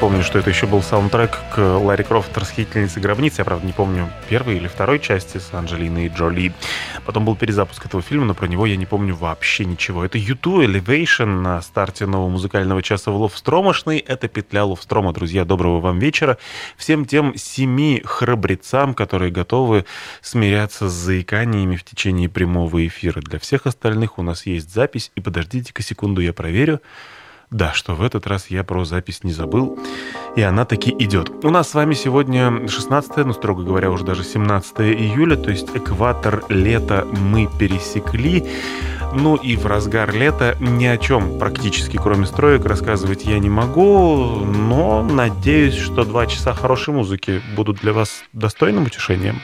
правильно помню, что это еще был саундтрек к Ларри Крофт «Расхитительнице гробниц». Я, правда, не помню первой или второй части с Анджелиной Джоли. Потом был перезапуск этого фильма, но про него я не помню вообще ничего. Это YouTube Elevation на старте нового музыкального часа в Ловстромошной. Это петля Ловстрома. Друзья, доброго вам вечера. Всем тем семи храбрецам, которые готовы смиряться с заиканиями в течение прямого эфира. Для всех остальных у нас есть запись. И подождите-ка секунду, я проверю. Да, что в этот раз я про запись не забыл, и она таки идет. У нас с вами сегодня 16, ну, строго говоря, уже даже 17 июля, то есть экватор лета мы пересекли. Ну и в разгар лета ни о чем практически, кроме строек, рассказывать я не могу, но надеюсь, что два часа хорошей музыки будут для вас достойным утешением.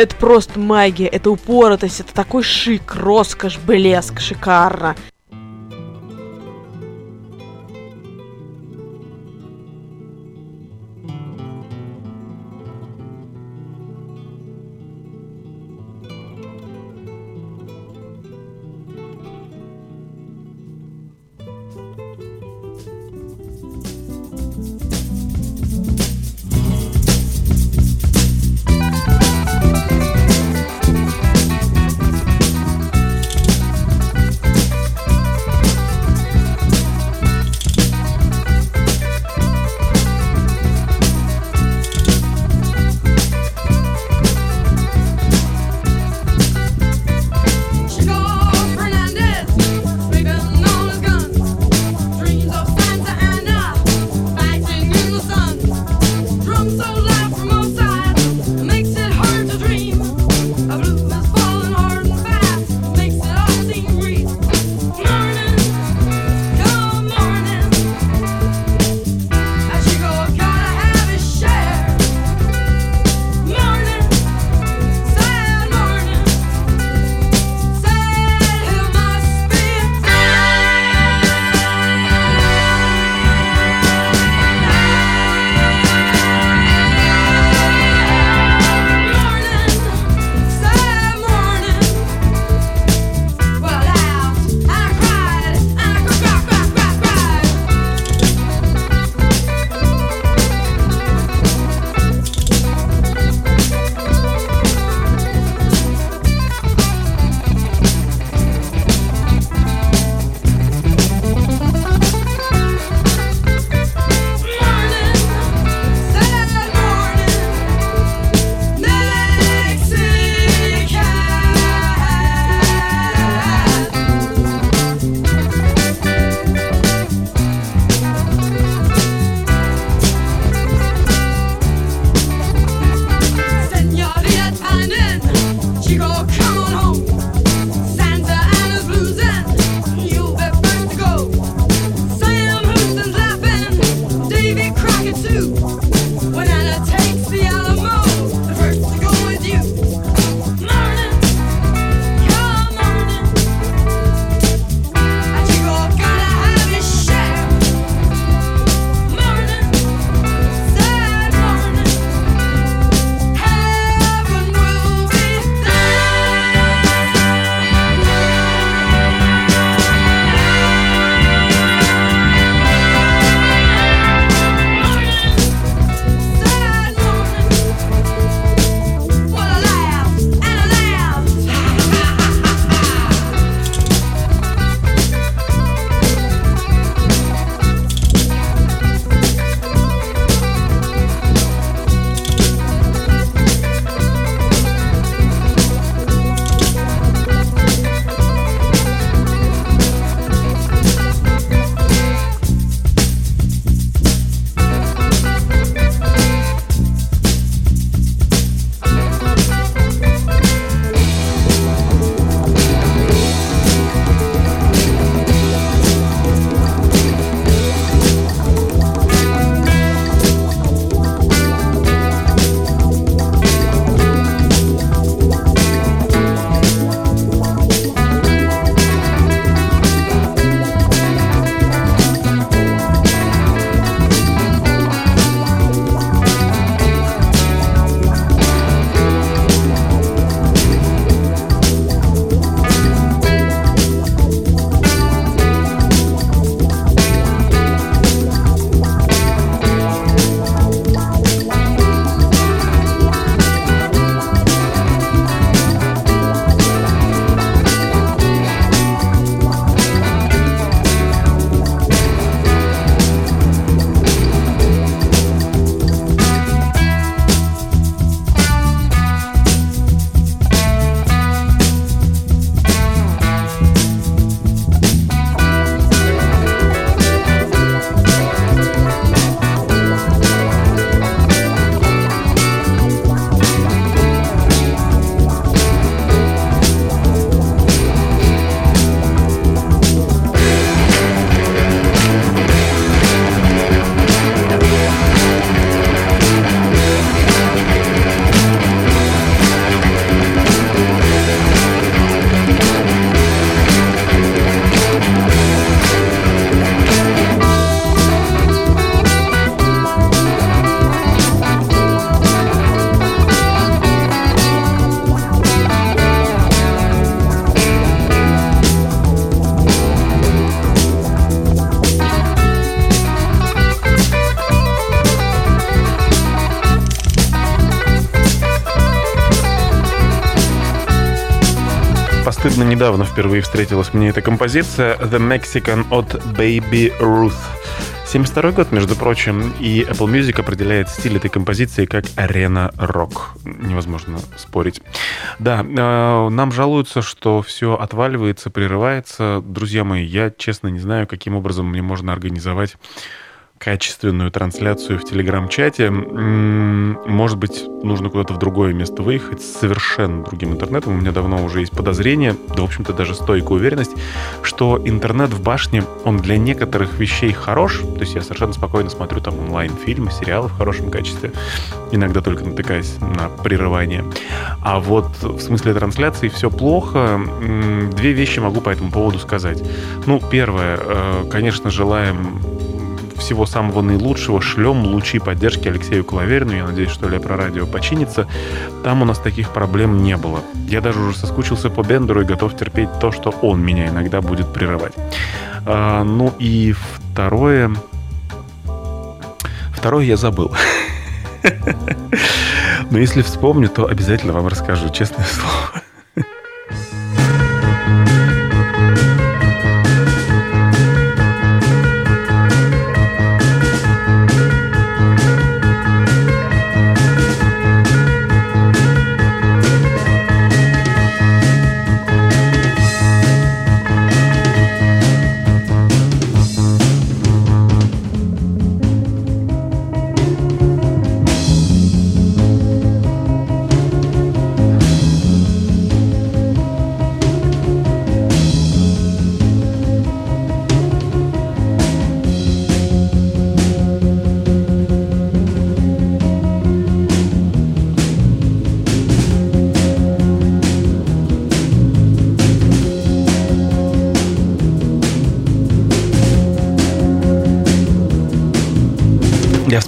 Это просто магия, это упоротость, это такой шик, роскошь, блеск, шикарно. Недавно впервые встретилась мне эта композиция The Mexican от Baby Ruth. 72 год, между прочим, и Apple Music определяет стиль этой композиции как арена-рок. Невозможно спорить. Да, э, нам жалуются, что все отваливается, прерывается. Друзья мои, я честно не знаю, каким образом мне можно организовать качественную трансляцию в Телеграм-чате. Может быть, нужно куда-то в другое место выехать с совершенно другим интернетом. У меня давно уже есть подозрение, да, в общем-то, даже стойкая уверенность, что интернет в башне, он для некоторых вещей хорош. То есть я совершенно спокойно смотрю там онлайн-фильмы, сериалы в хорошем качестве. Иногда только натыкаясь на прерывание. А вот в смысле трансляции все плохо. Две вещи могу по этому поводу сказать. Ну, первое, э, конечно, желаем всего самого наилучшего. Шлем лучи поддержки Алексею Клаверину. Я надеюсь, что Лепро Радио починится. Там у нас таких проблем не было. Я даже уже соскучился по Бендеру и готов терпеть то, что он меня иногда будет прерывать. А, ну и второе... Второе я забыл. Но если вспомню, то обязательно вам расскажу, честное слово.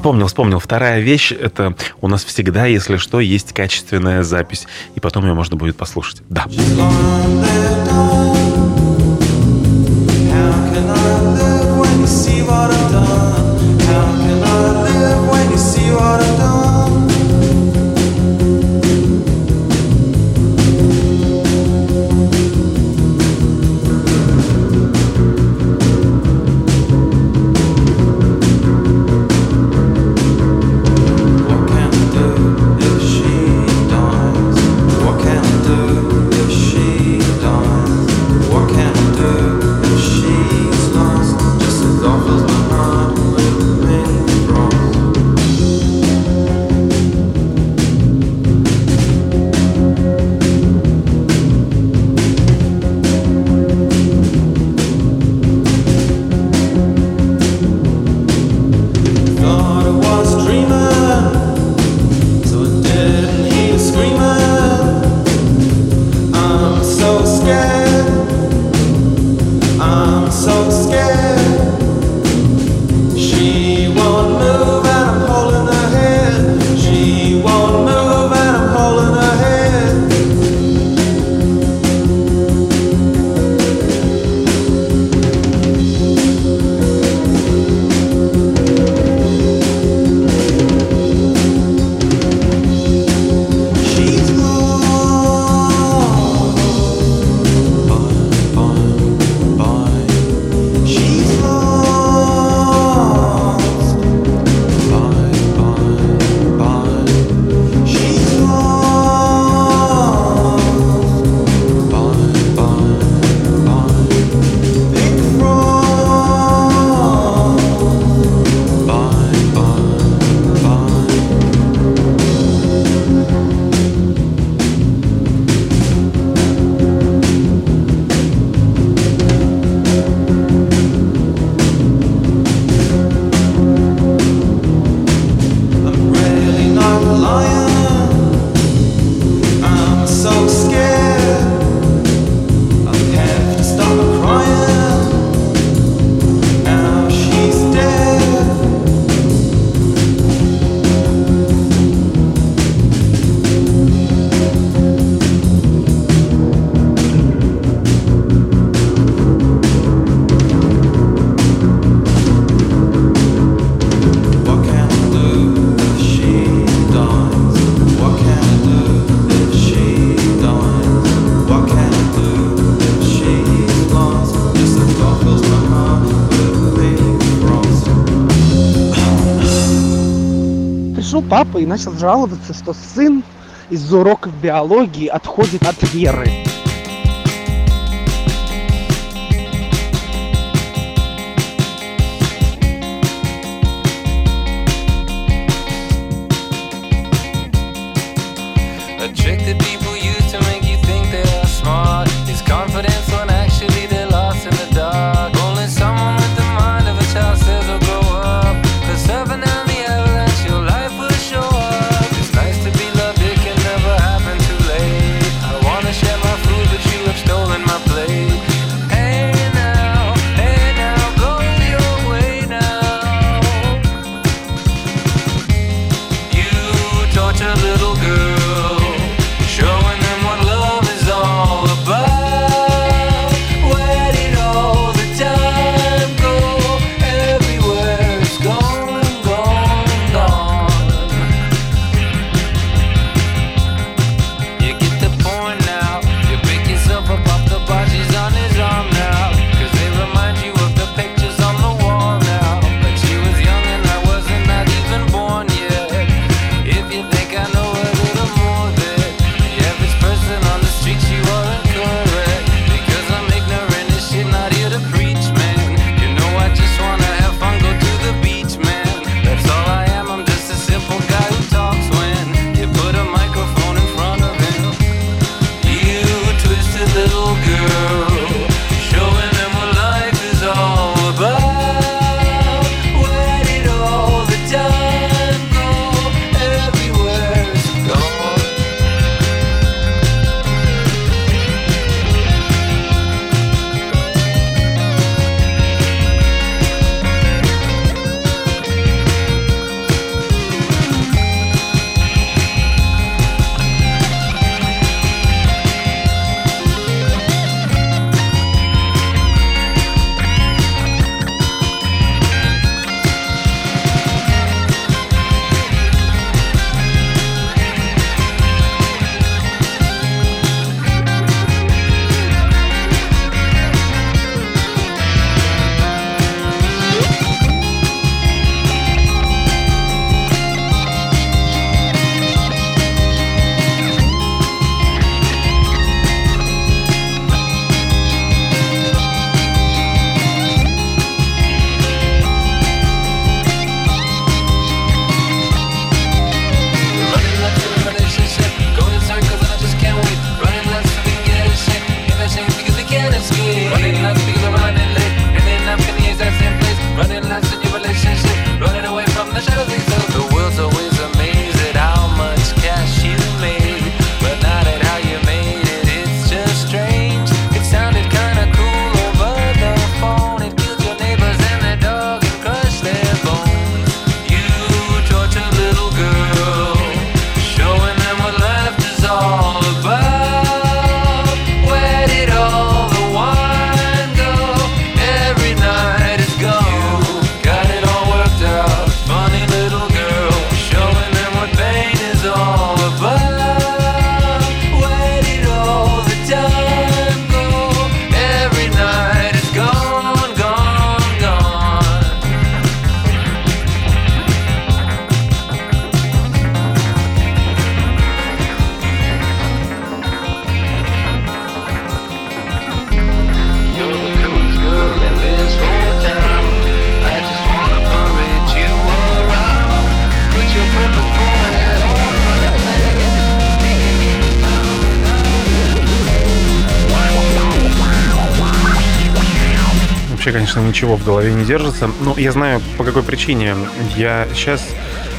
Вспомнил, вспомнил. Вторая вещь — это у нас всегда, если что, есть качественная запись. И потом ее можно будет послушать. Да. Папа и начал жаловаться, что сын из-за уроков биологии отходит от веры. Конечно, ничего в голове не держится. Но я знаю, по какой причине. Я сейчас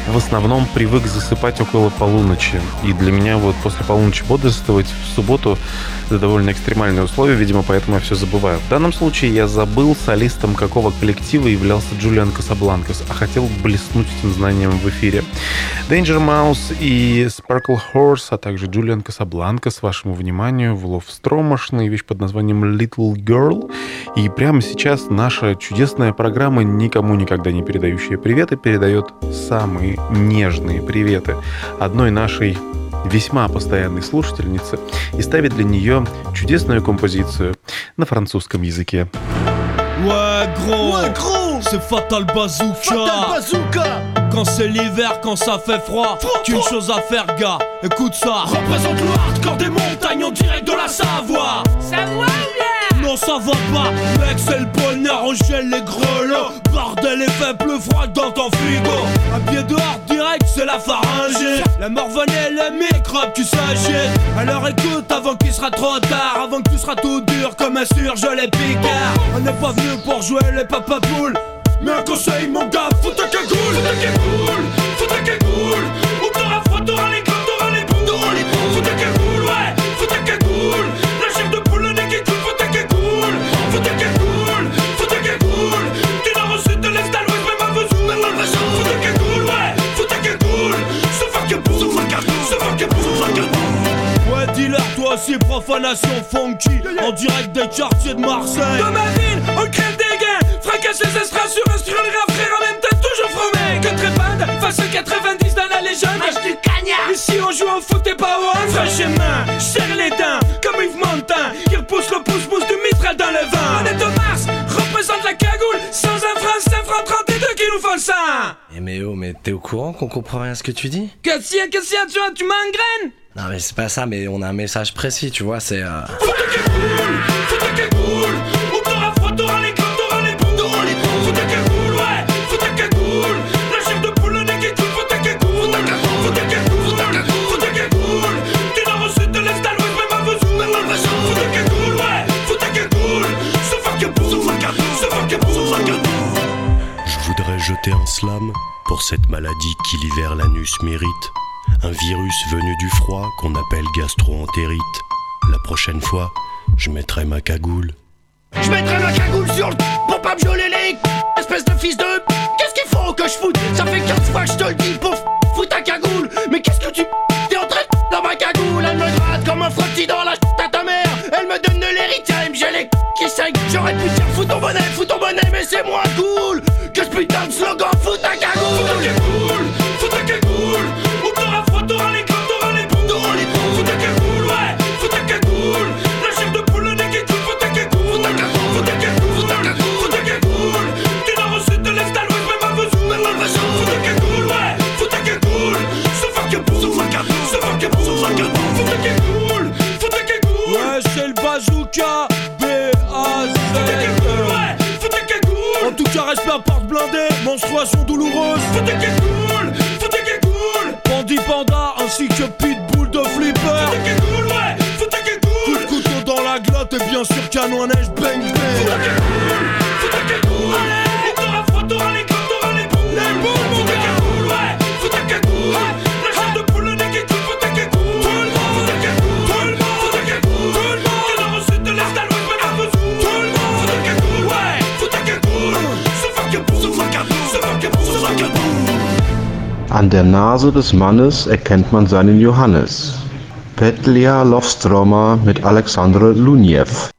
в основном привык засыпать около полуночи. И для меня вот после полуночи бодрствовать в субботу это довольно экстремальные условия, видимо, поэтому я все забываю. В данном случае я забыл, солистом какого коллектива являлся Джулиан Касабланкас, а хотел блеснуть этим знанием в эфире. Danger Mouse и Sparkle Horse, а также Джулиан Касабланкас, вашему вниманию, в Лов Стромошный вещь под названием Little Girl. И прямо сейчас наша чудесная программа «Никому никогда не передающая приветы» передает самые нежные приветы одной нашей весьма постоянной слушательницы и ставит для нее чудесную композицию на французском языке. Ouais, gros, ouais, gros, c'est Fatal Bazooka. Fatal Bazooka. quand c'est l'hiver, quand ça fait froid, qu'une chose à faire, gars. Écoute ça. Représente le hardcore des montagnes en direct de la Savoie. Savoie Non, ça va pas, mec, c'est le Nord, on gèle les grelots. Bordel, fait plus froid dans ton frigo. Un pied dehors direct, c'est la pharyngée. La morvonne et le microbe qui s'agitent. Alors écoute, avant qu'il sera trop tard, avant que tu seras tout dur comme un surgelé picard. On n'est pas venu pour jouer les papapoules. Mais un conseil, mon gars, fous ta cagoule, fous ta cagoule, fous ta cagoule. Ou t'auras froid, les t'auras les aussi, profanation funky. En direct des quartiers de Marseille. De ma ville, on crève des gains. Fracasse les estrades sur un sur frère, en même temps, toujours fromé. Que trépade, face au 90 dans la légende. Match du cagnard. Ici, on joue au foot et pas au hand. Franchement, serre les dents, comme Yves Montand. Qui repousse le pouce-pouce du mitral dans le vent. On est de Mars, représente la cagoule. Sans un franc, 5 francs 32 qui nous font ça. Eh mais oh, mais t'es au courant qu'on comprend rien à ce que tu dis? Qu'est-ce qu'il y a, qu'est-ce qu'il y a, tu tu m'engraines. Non, mais c'est pas ça, mais on a un message précis, tu vois, c'est. Euh... Je voudrais jeter un slam pour cette maladie qui l'hiver l'anus mérite un virus venu du froid qu'on appelle gastro-entérite. La prochaine fois, je mettrai ma cagoule. Je mettrai ma cagoule sur le pour pas me geler les espèce de fils de Qu'est-ce qu'il faut que je foute? Ça fait 15 fois que je te le dis pour foutre ta cagoule. Mais qu'est-ce que tu T'es en train de dans ma cagoule? Elle me gratte comme un frottis dans la à ta mère. Elle me donne de l'héritage, gèle les qui saignent J'aurais pu dire fous ton bonnet, fous ton bonnet Mais c'est moins cool que ce putain de slogan blindée, menstruation douloureuse. Faut ta cagoule, faut ta cagoule. Bandit panda ainsi que pitbull de flipper. Faut ta cagoule, ouais, faut ta cagoule. Coup de couteau dans la glotte et bien sûr canon à neige bang bang. An der Nase des Mannes erkennt man seinen Johannes. Petlia Lovstroma mit Alexandre Luniev.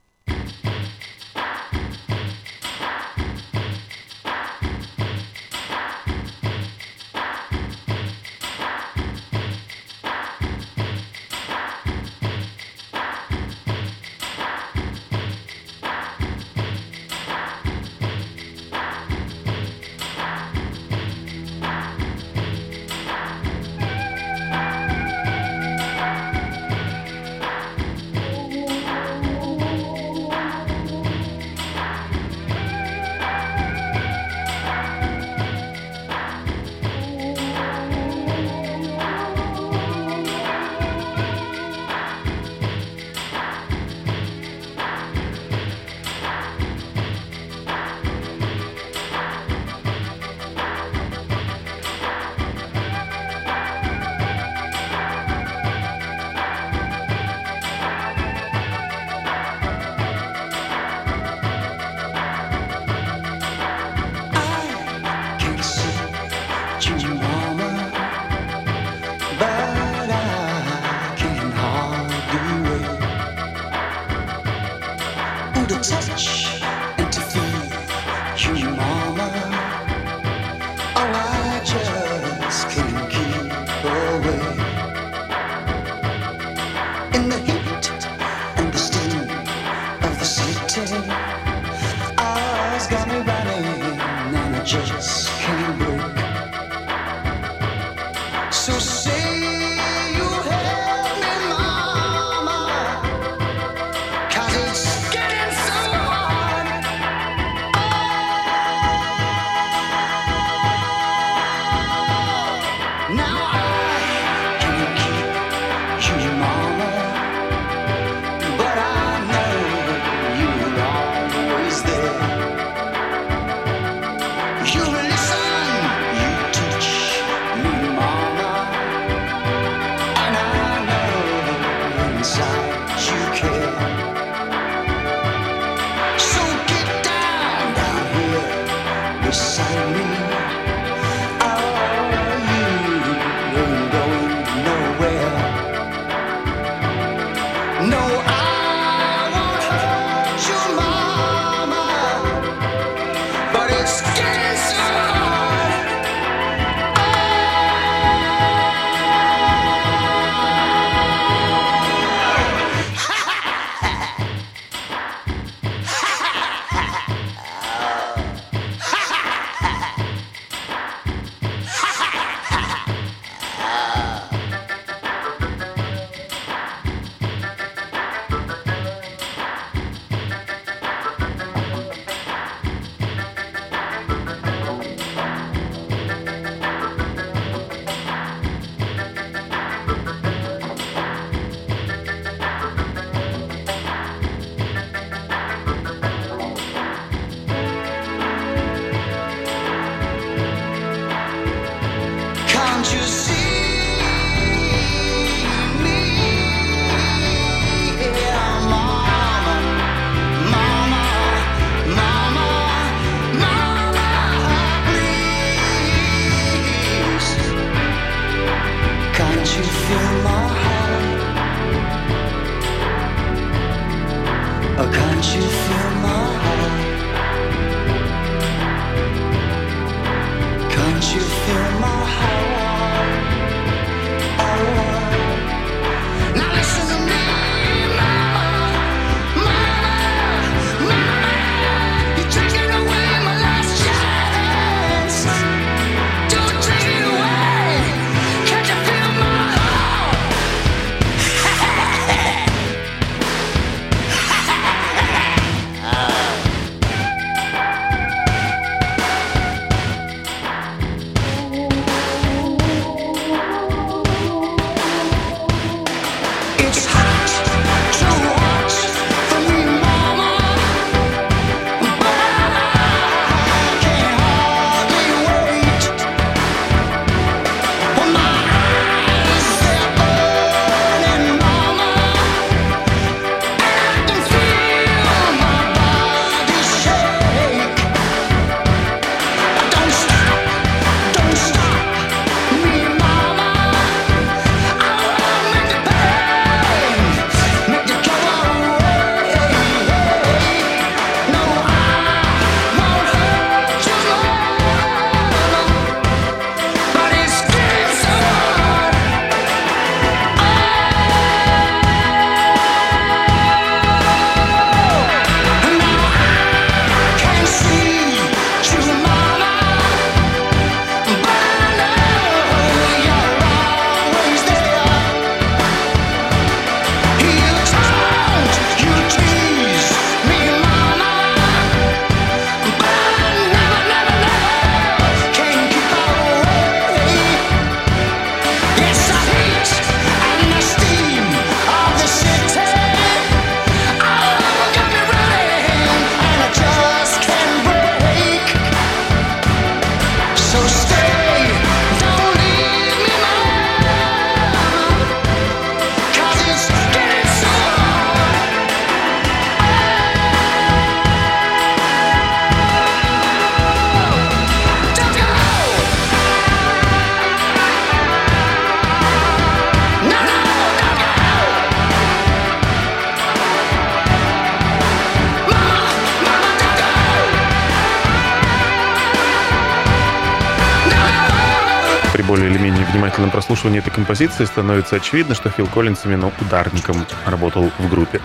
Прослушивании этой композиции становится очевидно, что Фил Коллинс именно ударником работал в группе.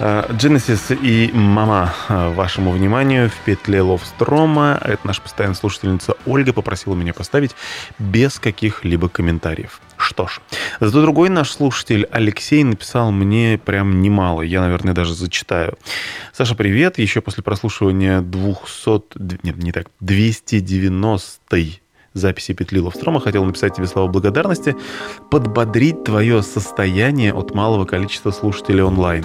А, Genesis и «Мама» а, вашему вниманию в петле Ловстрома. Это наша постоянная слушательница Ольга попросила меня поставить без каких-либо комментариев. Что ж, зато другой наш слушатель Алексей написал мне прям немало. Я, наверное, даже зачитаю. Саша, привет. Еще после прослушивания 200... Нет, не так. 290 записи петли Ловстрома хотел написать тебе слова благодарности, подбодрить твое состояние от малого количества слушателей онлайн.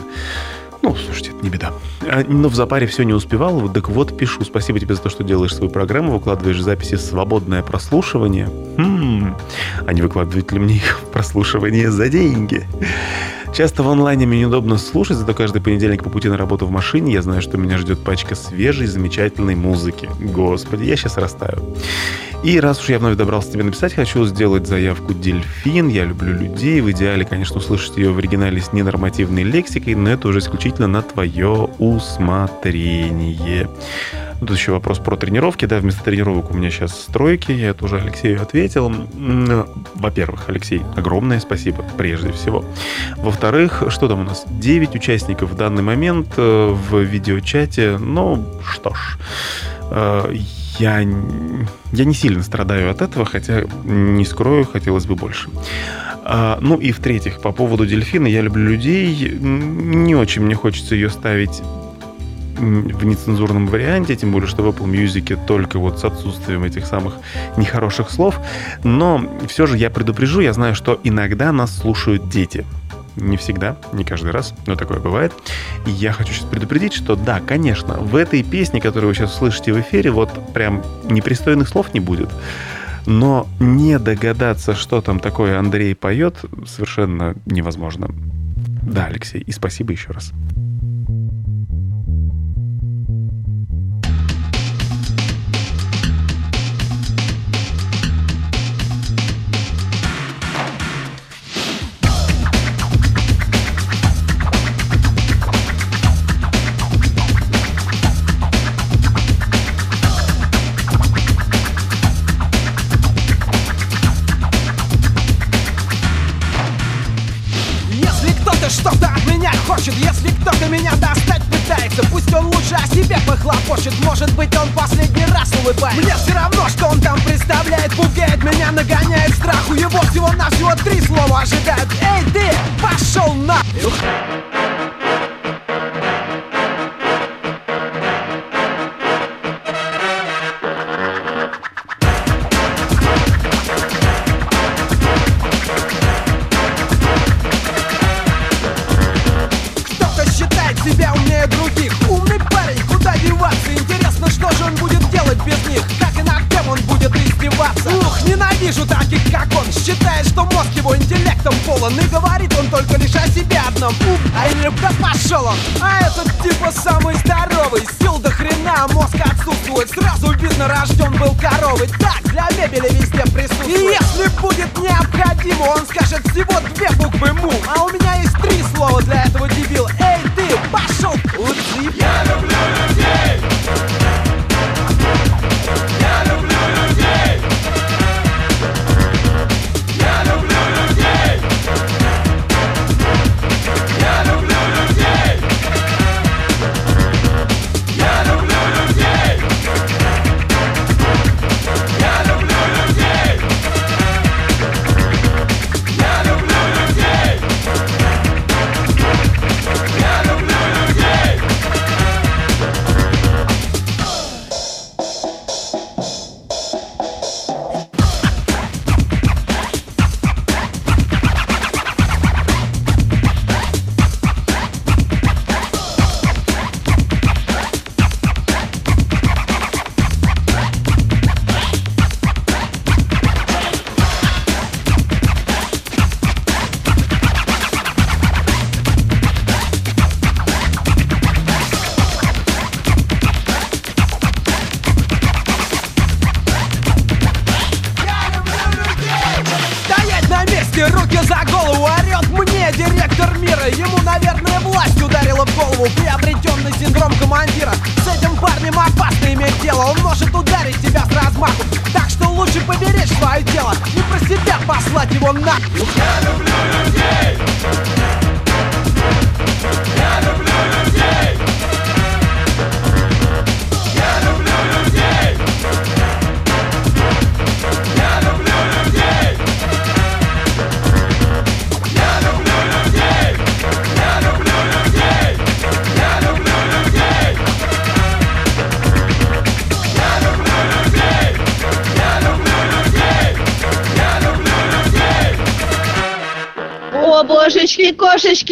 Ну, слушайте, это не беда. А, Но в запаре все не успевал. Так вот, пишу. Спасибо тебе за то, что делаешь свою программу, выкладываешь записи свободное прослушивание. Хм, а не выкладывать ли мне их в прослушивание за деньги? Часто в онлайне мне неудобно слушать, зато каждый понедельник по пути на работу в машине я знаю, что меня ждет пачка свежей, замечательной музыки. Господи, я сейчас растаю. И раз уж я вновь добрался тебе написать, хочу сделать заявку «Дельфин». Я люблю людей. В идеале, конечно, услышать ее в оригинале с ненормативной лексикой, но это уже исключительно на твое усмотрение. Ну, Тут еще вопрос про тренировки. Да, вместо тренировок у меня сейчас стройки. Я тоже Алексею ответил. Во-первых, Алексей, огромное спасибо, прежде всего. Во-вторых, что там у нас? 9 участников в данный момент э, в видеочате. Ну, что ж, э, я, я не сильно страдаю от этого, хотя, не скрою, хотелось бы больше. А, ну и в-третьих, по поводу дельфина, я люблю людей. Не очень мне хочется ее ставить в нецензурном варианте, тем более, что в Apple Music только вот с отсутствием этих самых нехороших слов. Но все же я предупрежу, я знаю, что иногда нас слушают дети. Не всегда, не каждый раз, но такое бывает. И я хочу сейчас предупредить, что да, конечно, в этой песне, которую вы сейчас слышите в эфире, вот прям непристойных слов не будет. Но не догадаться, что там такое Андрей поет, совершенно невозможно. Да, Алексей, и спасибо еще раз. Всего-навсего три слова ожидают. Эй, ты, пошел на... полон И говорит он только лишь о себе одном. Ум, а да пошел он А этот типа самый здоровый. Сил до хрена, мозг отсутствует. Сразу видно, рожден был коровой. Так, для мебели везде присутствует. И если будет необходимо, он скажет всего две буквы му. А у меня есть три слова для этого дебила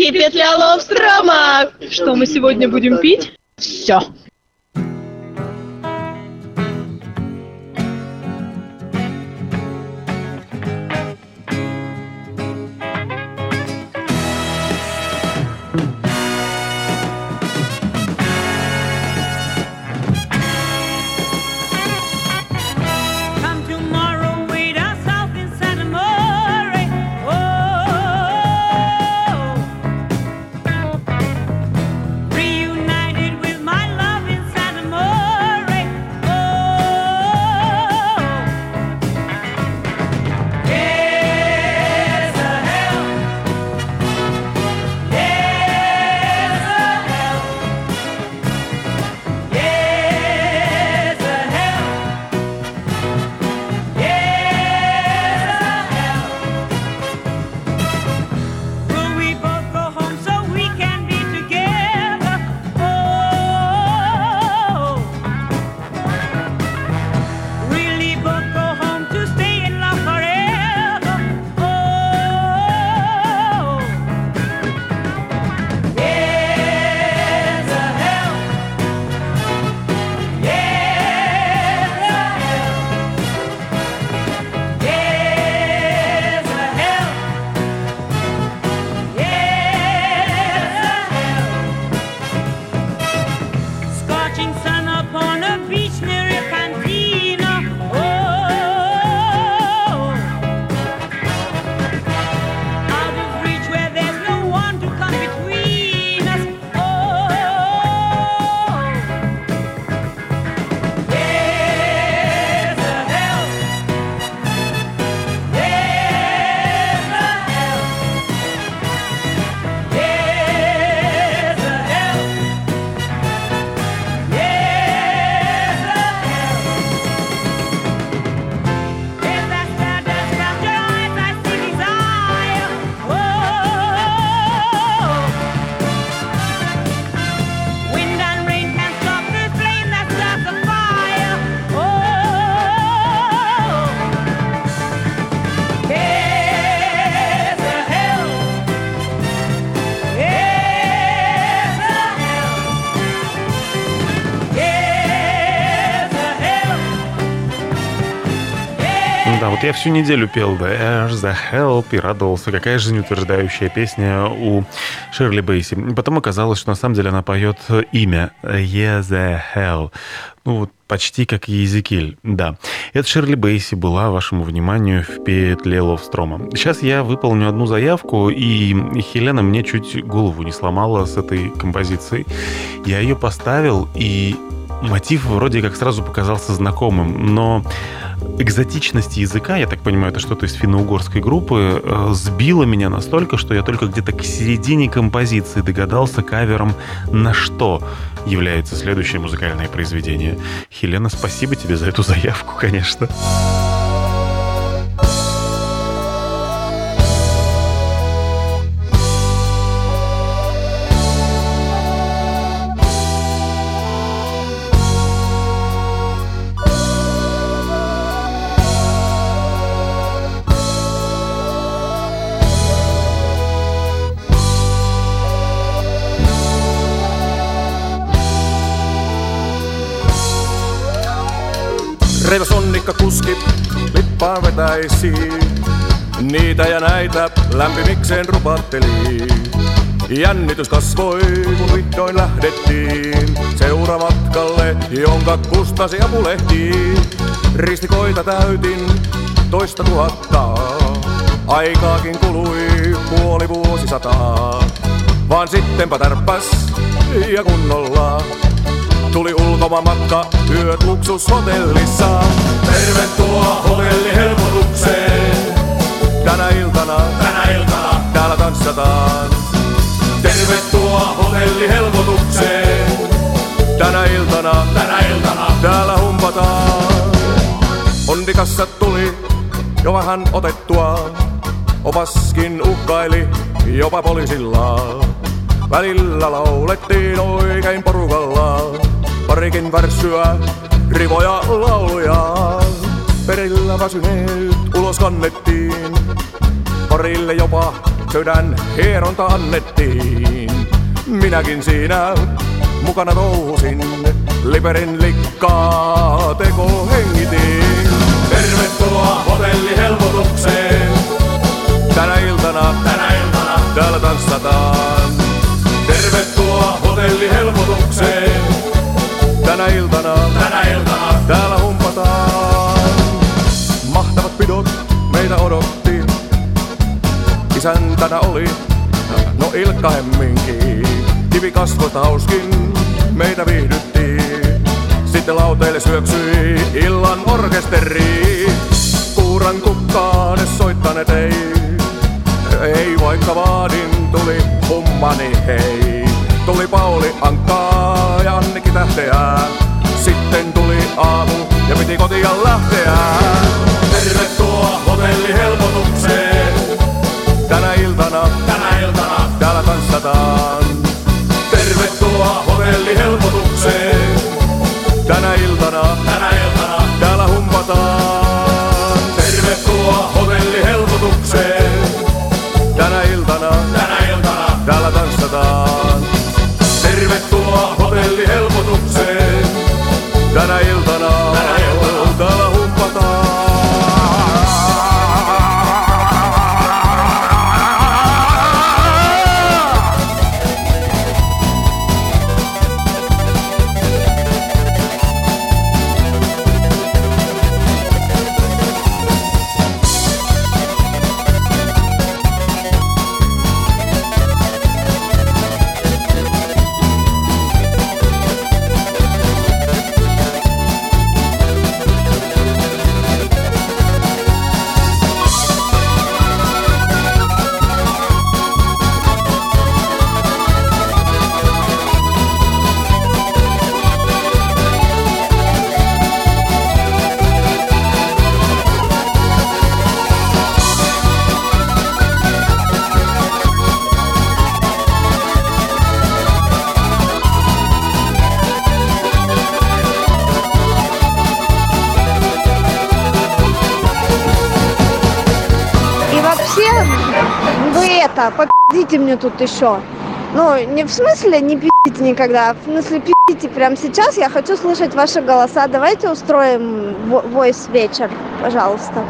кошечки, петля ловстрома! Что мы сегодня будем пить? Вот я всю неделю пел There's the Help и радовался. Какая жизнеутверждающая песня у Ширли Бейси. Потом оказалось, что на самом деле она поет имя Yeah the Hell. Ну вот почти как Езекиль, да. Это Ширли Бейси была вашему вниманию в петле Ловстрома. Сейчас я выполню одну заявку, и Хелена мне чуть голову не сломала с этой композицией. Я ее поставил, и мотив вроде как сразу показался знакомым, но экзотичность языка, я так понимаю, это что-то из финно-угорской группы, э, сбила меня настолько, что я только где-то к середине композиции догадался кавером на что является следующее музыкальное произведение. Хелена, спасибо тебе за эту заявку, конечно. Reivas onnikka kuski, lippaan vetäisi. Niitä ja näitä lämpimikseen rupatteli. Jännitys kasvoi, kun vihdoin lähdettiin seuramatkalle, jonka kustasi apulehti. Ristikoita täytin toista tuhatta, aikaakin kului puoli vuosisataa. Vaan sittenpä tärppäs ja kunnolla Tuli ulkomaanmatka, yöt luksushotellissa. Tervetuloa hotellihelpotukseen. Tänä iltana, tänä iltana, täällä tanssataan. Tervetuloa hotellihelpotukseen. Tänä iltana, tänä iltana, täällä humpataan. Ondikassa tuli jo vähän otettua. Opaskin uhkaili jopa poliisilla. Välillä laulettiin oikein porukalla. Parikin värssyä, rivoja lauluja. Perillä väsyneet ulos kannettiin. Parille jopa sydän hieronta annettiin. Minäkin siinä mukana touhusin. Liperin likkaa teko hengitin. Tervetuloa hotellihelpotukseen. Tänä iltana, tänä iltana, täällä tanssataan. Tervetuloa hotellihelpotukseen. Tänä iltana, tänä iltana, täällä humpataan. Mahtavat pidot meitä odotti. Isäntänä oli, no Ilkka Hemminki. Kivi kasvot hauskin meitä viihdytti. Sitten lauteille syöksyi illan orkesteri. Kuuran kukkaan soittaneet ei. Ei vaikka vaadin, tuli hummani hei. Tuli Pauli Ankkaa ja Annikki Tähteää. Sitten tuli aamu ja piti kotia lähteä. Tervetuloa hotellihelpotukseen. novelli helpotukseen. Tänä iltana мне тут еще. Ну, не в смысле не пи***те никогда. В смысле, пи***те прямо сейчас. Я хочу слышать ваши голоса. Давайте устроим во- войс вечер, пожалуйста.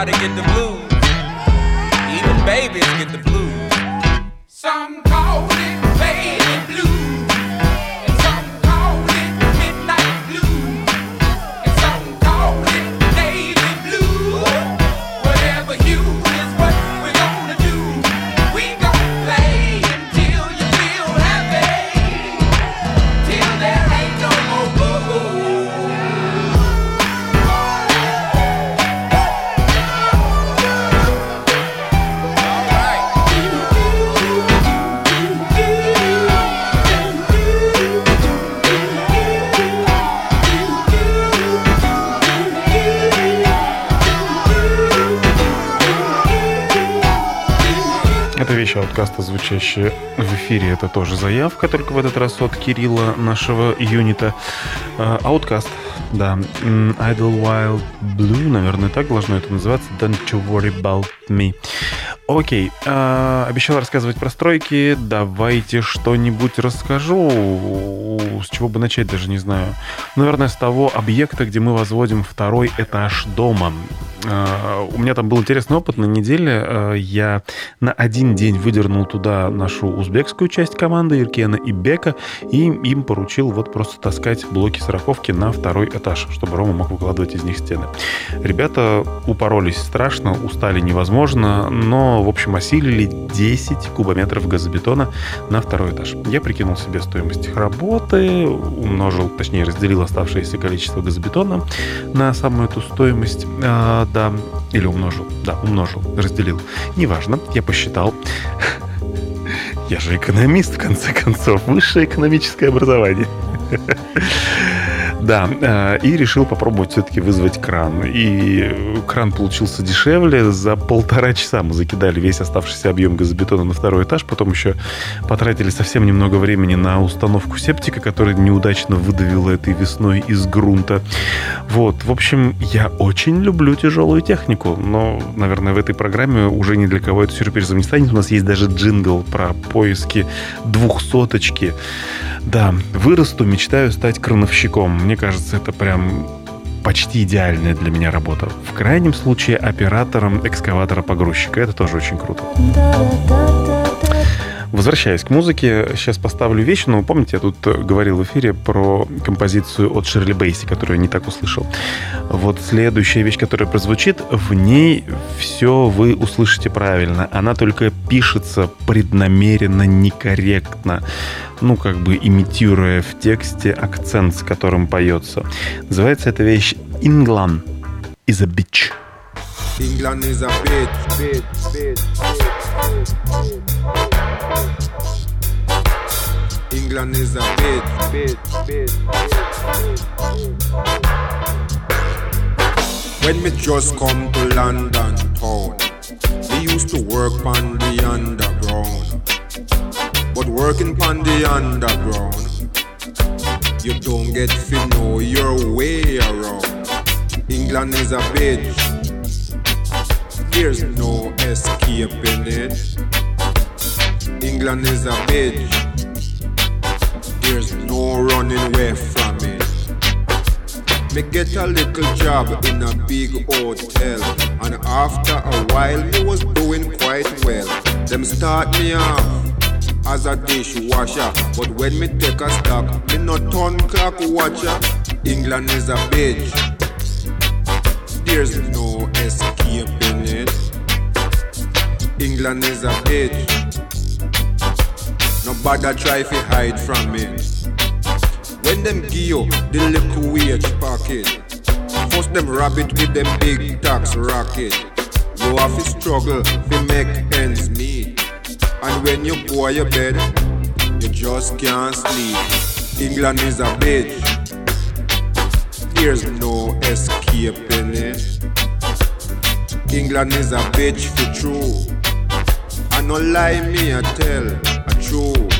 Everybody get the blues. Even babies get the blues. Ауткаста, звучащие в эфире. Это тоже заявка, только в этот раз от Кирилла, нашего юнита. Ауткаст, да. М, Idlewild Blue, наверное, так должно это называться. Don't you worry about me. Окей. а, обещал рассказывать про стройки. Давайте что-нибудь расскажу. С чего бы начать, даже не знаю. Наверное, с того объекта, где мы возводим второй этаж дома. А, У меня там был интересный опыт. На неделе а, я на один день выдернул туда нашу узбекскую часть команды Иркена и Бека, и им поручил вот просто таскать блоки сороковки на второй этаж, чтобы Рома мог выкладывать из них стены. Ребята упоролись страшно, устали невозможно, но, в общем, осилили 10 кубометров газобетона на второй этаж. Я прикинул себе стоимость их работы, умножил, точнее, разделил оставшееся количество газобетона на самую эту стоимость. А, да, или умножил. Да, умножил, разделил. Неважно, я посчитал. Я же экономист, в конце концов. Высшее экономическое образование. Да, э, и решил попробовать все-таки вызвать кран. И кран получился дешевле. За полтора часа мы закидали весь оставшийся объем газобетона на второй этаж. Потом еще потратили совсем немного времени на установку септика, который неудачно выдавило этой весной из грунта. Вот, в общем, я очень люблю тяжелую технику. Но, наверное, в этой программе уже ни для кого это сюрпризом не станет. У нас есть даже джингл про поиски двухсоточки. Да, вырасту, мечтаю стать крановщиком. Мне кажется, это прям почти идеальная для меня работа. В крайнем случае оператором экскаватора-погрузчика. Это тоже очень круто. Возвращаясь к музыке, сейчас поставлю вещь, но помните, я тут э, говорил в эфире про композицию от Ширли Бейси, которую я не так услышал. Вот следующая вещь, которая прозвучит, в ней все вы услышите правильно. Она только пишется преднамеренно некорректно, ну, как бы имитируя в тексте акцент, с которым поется. Называется эта вещь «England is a bitch». England is a bitch, bitch, bitch, bitch, bitch. England is a bitch. When me just come to London town, me used to work on the underground. But working on the underground, you don't get to know your way around. England is a bitch. There's no escaping it. England is a bitch. There's no running away from it. Me get a little job in a big hotel, and after a while me was doing quite well. Them start me off as a dishwasher, but when me take a stock, me no turn clock watcher. England is a bitch. There's no escaping it. England is a bitch. Nobody try to hide from it. When them give you the little wage packet, first them rabbit with them big tax racket. You have to struggle to make ends meet. And when you go to your bed, you just can't sleep. England is a bitch. There's no escaping it. England is a bitch for true. I no lie me I tell a true.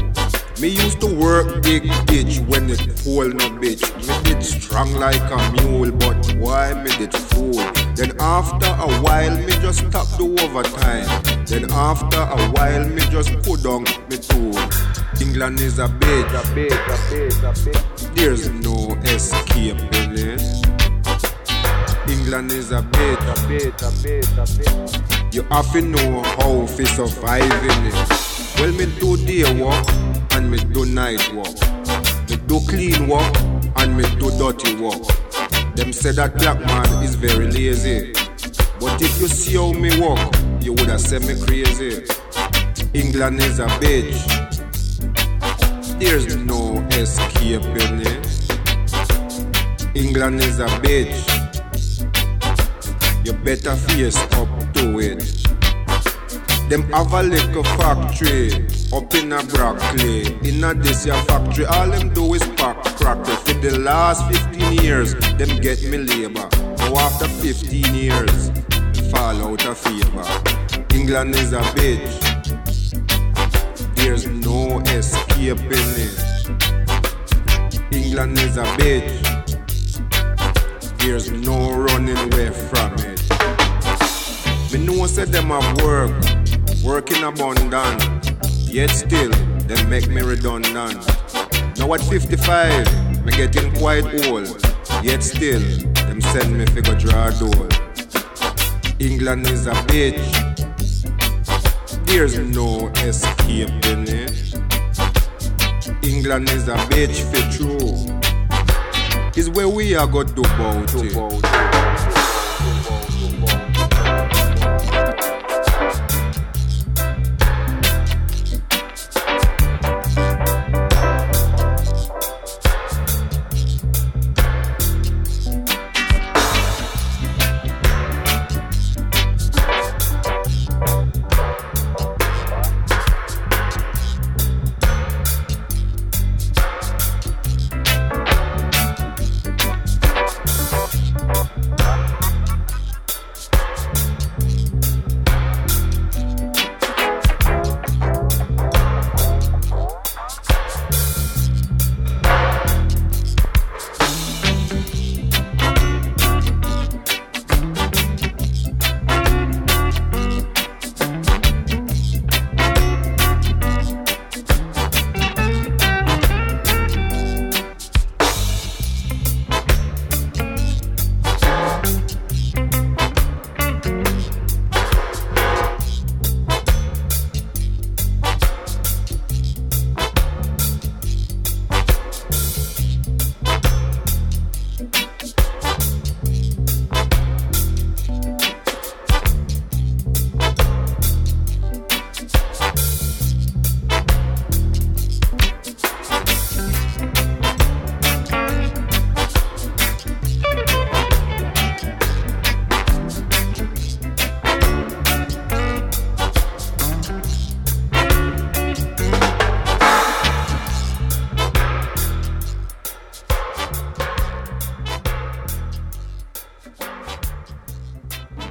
Me used to work big bitch when it full no bitch. Me did strong like a mule, but why me did fool? Then after a while me just stop the overtime. Then after a while me just put down me tool. England is a bitch, a bitch, a bitch, a bitch. There's no escaping it. England is a bitch, a bitch, a bitch, a bitch. You to know how to survive in it. Well, me do day work and me do night work. Me do clean work and me do dirty work. Them say that black man is very lazy. But if you see how me work, you would have said me crazy. England is a bitch. There's no escaping it. England is a bitch. You better face up to it. Them have a little factory up in a Brockley. In a this year factory, all them do is pack cracker. For the last 15 years, them get me labor. Now after 15 years, fall out of favor. England is a bitch. There's no escaping it. England is a bitch. There's no running away from it. Me know said them have work, work in abundance. Yet still, they make me redundant. Now at 55, me getting quite old. Yet still, them send me figure draw door. England is a bitch. There's no escaping it. England is a bitch for true. Is where we are got do about it.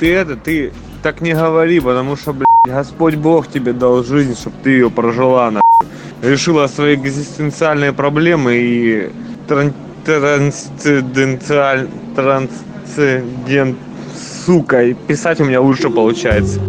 ты это, ты так не говори, потому что, блядь, Господь Бог тебе дал жизнь, чтобы ты ее прожила, на Решила свои экзистенциальные проблемы и тран трансцендент сука, и писать у меня лучше получается.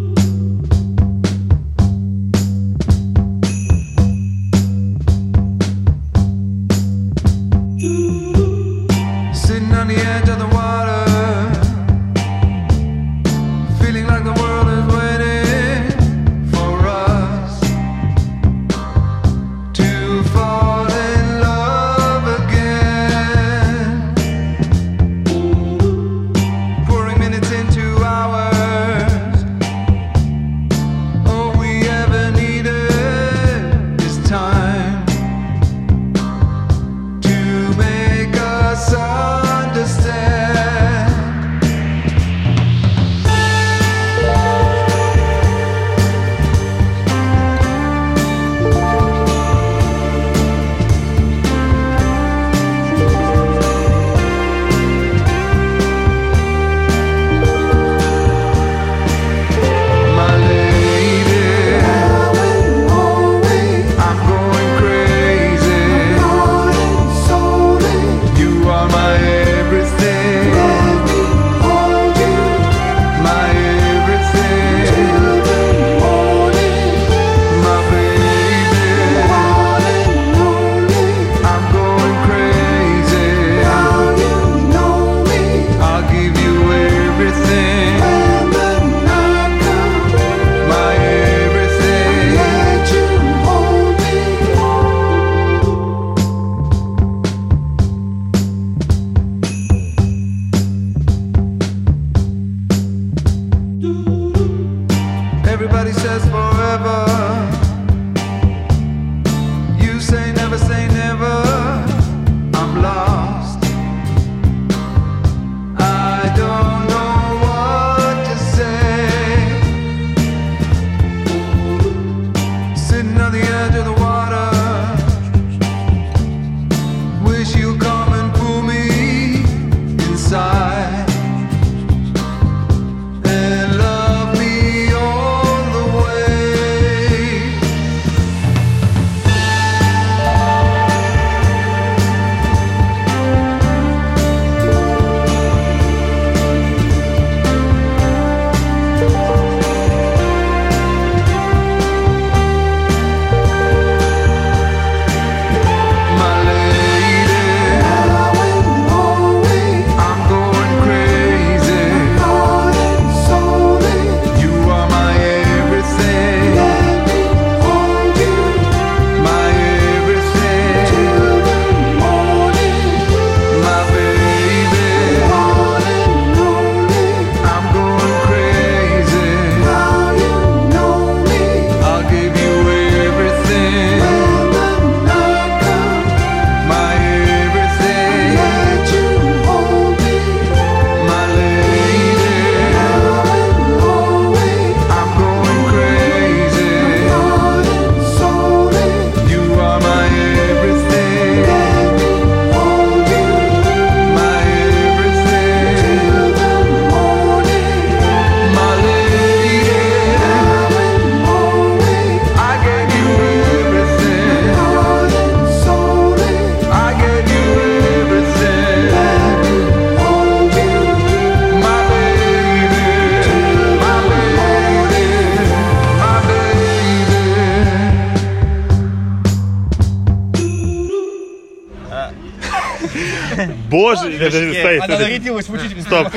Разрядилась в учительнице. Стоп.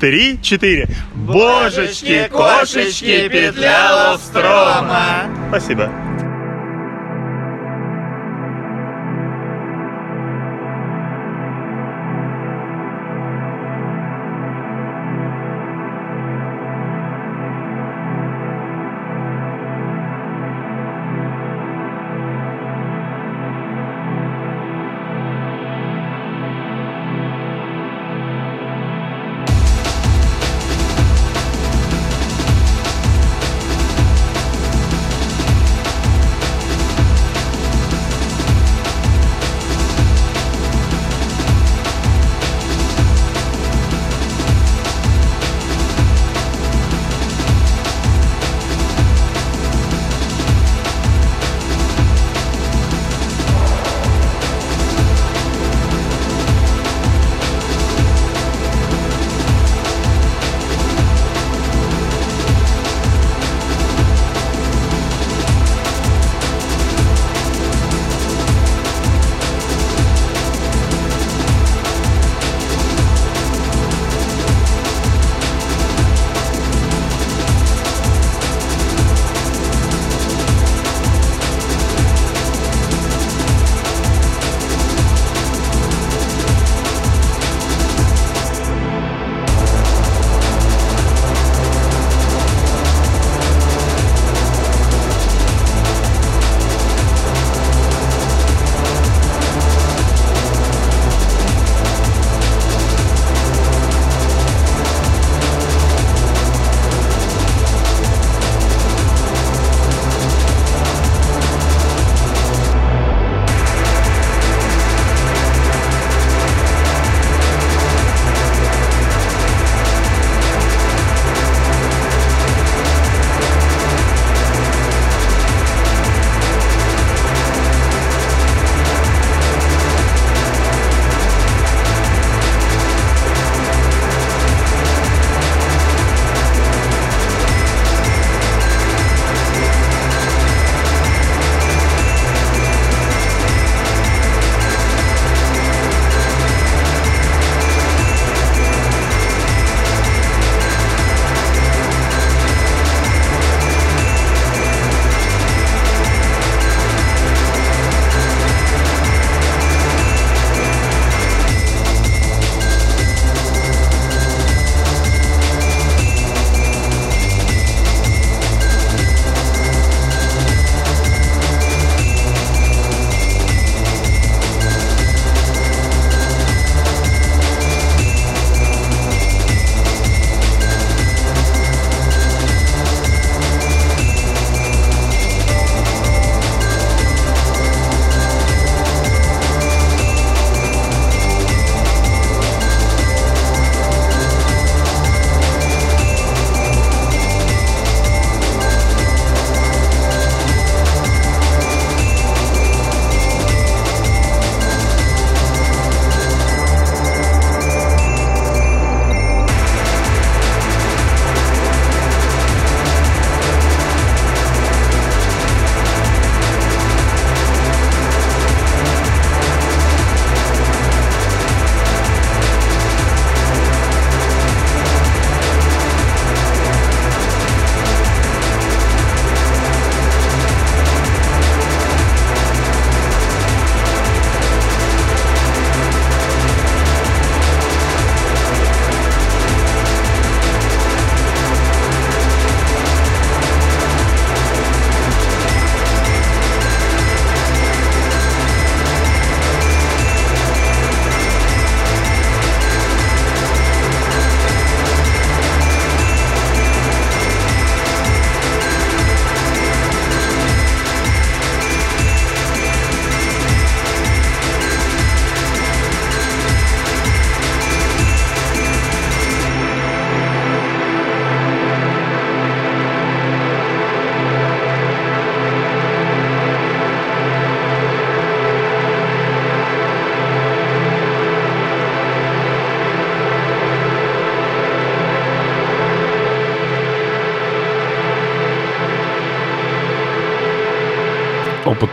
Три, четыре. Божечки, кошечки, петля строма. Спасибо.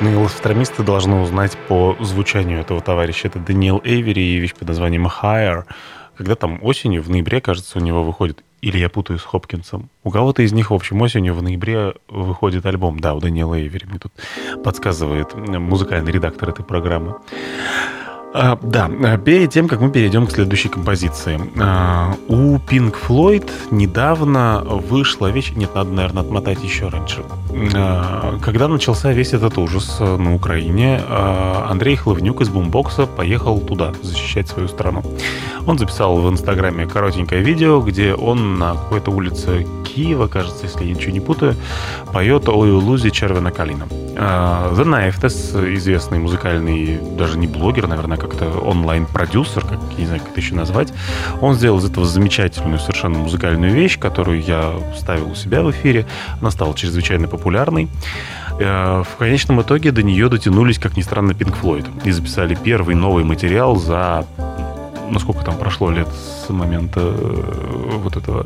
Опытные лофтромисты должны узнать по звучанию этого товарища. Это Даниэл Эйвери и вещь под названием Higher. Когда там осенью, в ноябре, кажется, у него выходит, или я путаю с Хопкинсом, у кого-то из них, в общем, осенью в ноябре выходит альбом. Да, у Даниэла Эйвери мне тут подсказывает музыкальный редактор этой программы. А, да, а, перед тем, как мы перейдем к следующей композиции. А, у Pink Floyd недавно вышла вещь... Нет, надо, наверное, отмотать еще раньше. А, когда начался весь этот ужас э, на Украине, Андрей Хлывнюк из Бумбокса поехал туда защищать свою страну. Он записал в Инстаграме коротенькое видео, где он на какой-то улице Киева, кажется, если я ничего не путаю, поет «Ой, Лузи червена калина». А, The Knifes, известный музыкальный, даже не блогер, наверное, как-то онлайн-продюсер, как, не знаю, как это еще назвать, он сделал из этого замечательную совершенно музыкальную вещь, которую я ставил у себя в эфире. Она стала чрезвычайно популярной. Э, В конечном итоге до нее дотянулись, как ни странно, Pink Floyd. И записали первый новый материал за... Ну, сколько там прошло лет с момента э, вот этого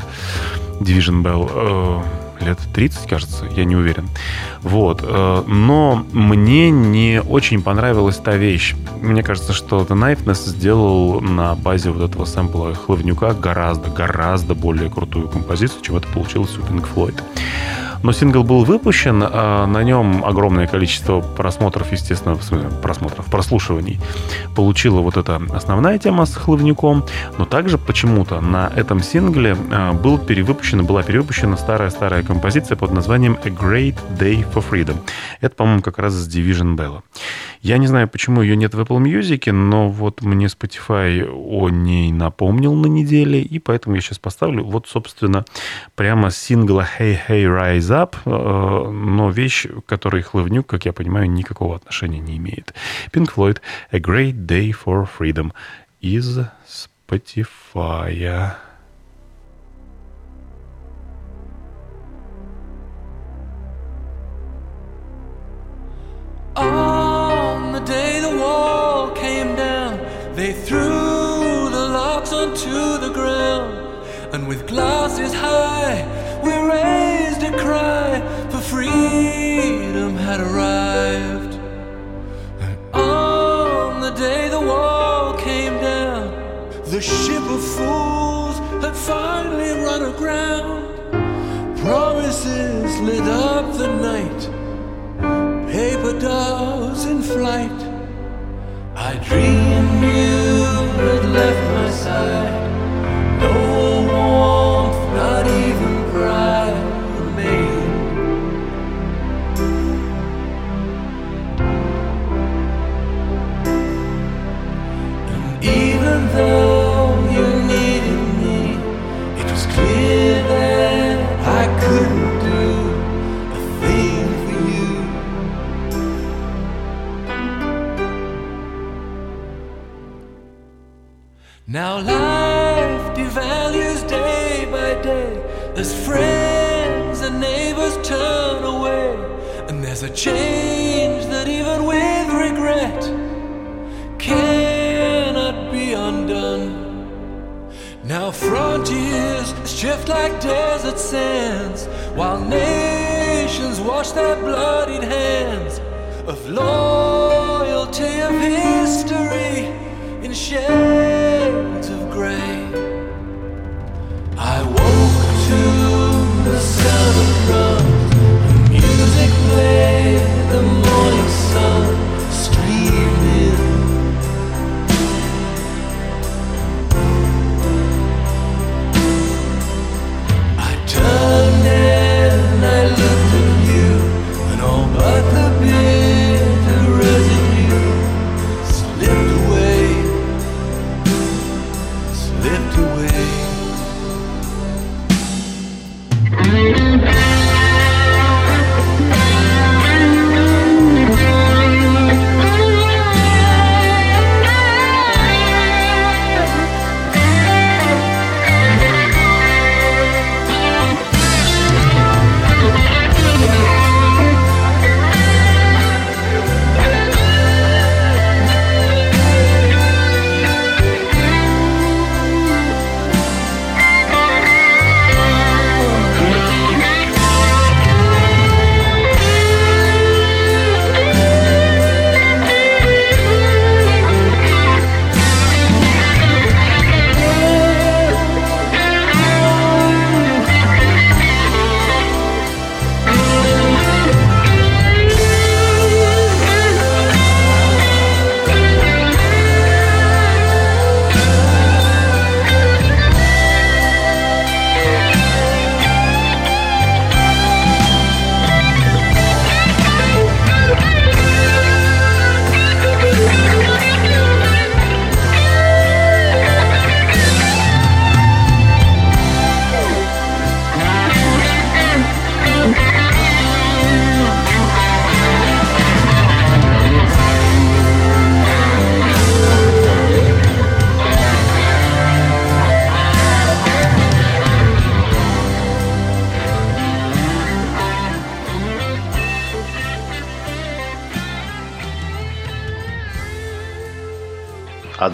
Division Bell? Э, лет 30, кажется, я не уверен. Вот. э, Но мне не очень понравилась та вещь. Мне кажется, что The Knifeness сделал на базе вот этого сэмпла Хлывнюка гораздо, гораздо более крутую композицию, чем это получилось у Pink Floyd. Но сингл был выпущен, а на нем огромное количество просмотров, естественно, просмотров, прослушиваний получила вот эта основная тема с Хлывнюком, но также почему-то на этом сингле а, был перевыпущена, была перевыпущена старая-старая композиция под названием A Great Day for Freedom. Это, по-моему, как раз с Division Bell. Я не знаю, почему ее нет в Apple Music, но вот мне Spotify о ней напомнил на неделе, и поэтому я сейчас поставлю вот, собственно, прямо с сингла Hey Hey Rise Э, но вещь, к которой Хлывнюк, как я понимаю, никакого отношения не имеет. Pink Floyd A Great Day for Freedom из Spotify. On the day the wall came down, they threw had arrived. And on the day the wall came down, the ship of fools had finally run aground. Promises lit up the night paper dolls in flight. I dreamed you had left my side. No warmth, Now you need me It's clear then I couldn't do anything for you. Now life devalues day by day as friends and neighbors turn away, and there's a change Now frontiers shift like desert sands, while nations wash their bloodied hands of loyalty of history in shades of grey. I woke to the drums, the music played,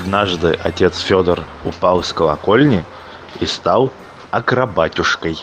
Однажды отец Федор упал с колокольни и стал акробатюшкой.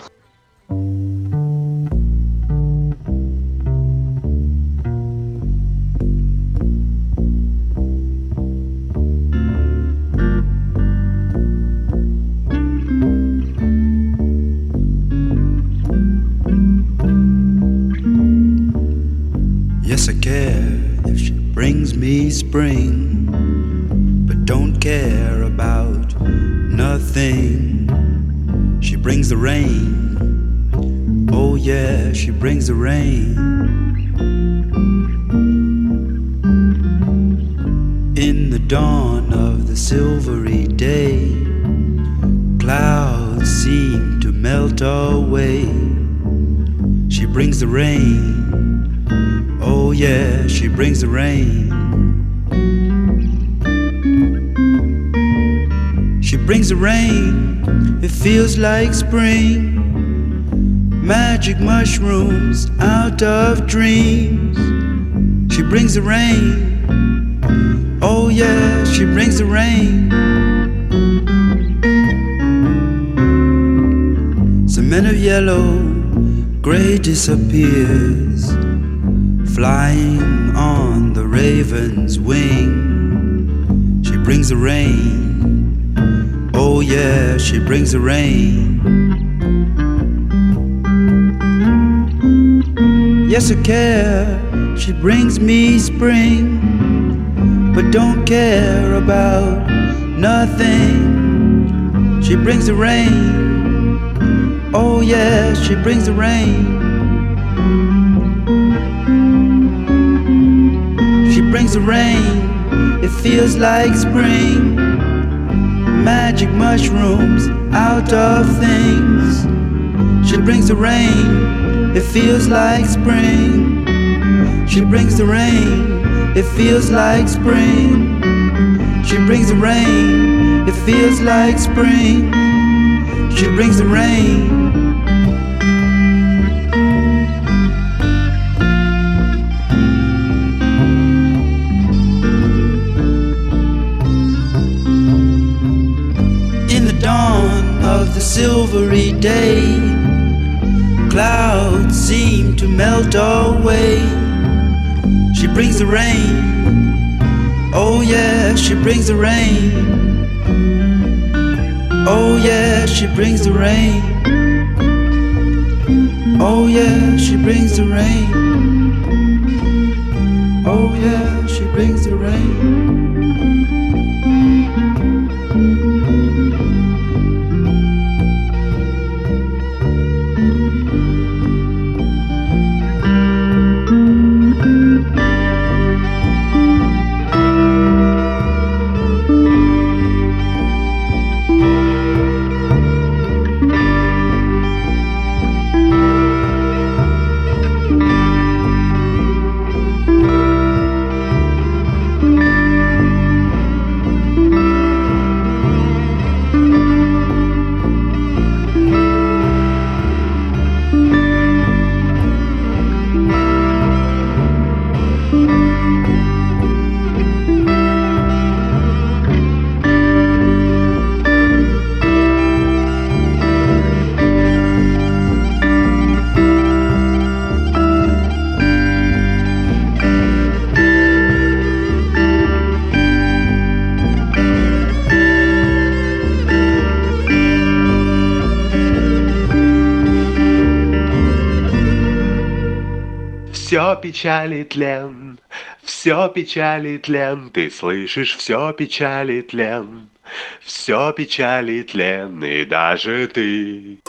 Brings the rain. Yes, I care. She brings me spring, but don't care about nothing. She brings the rain. Oh, yeah, she brings the rain. She brings the rain, it feels like spring. Magic mushrooms out of things. She brings the rain, it feels like spring. She brings the rain, it feels like spring. She brings the rain, it feels like spring. She brings the rain. Silvery day, clouds seem to melt away. She brings the rain. Oh, yeah, she brings the rain. Oh, yeah, she brings the rain. Oh, yeah, she brings the rain. Oh, yeah, she brings the rain. Печали тлен, все печали тлен, ты слышишь, все печали тлен, все печали тлен, и даже ты.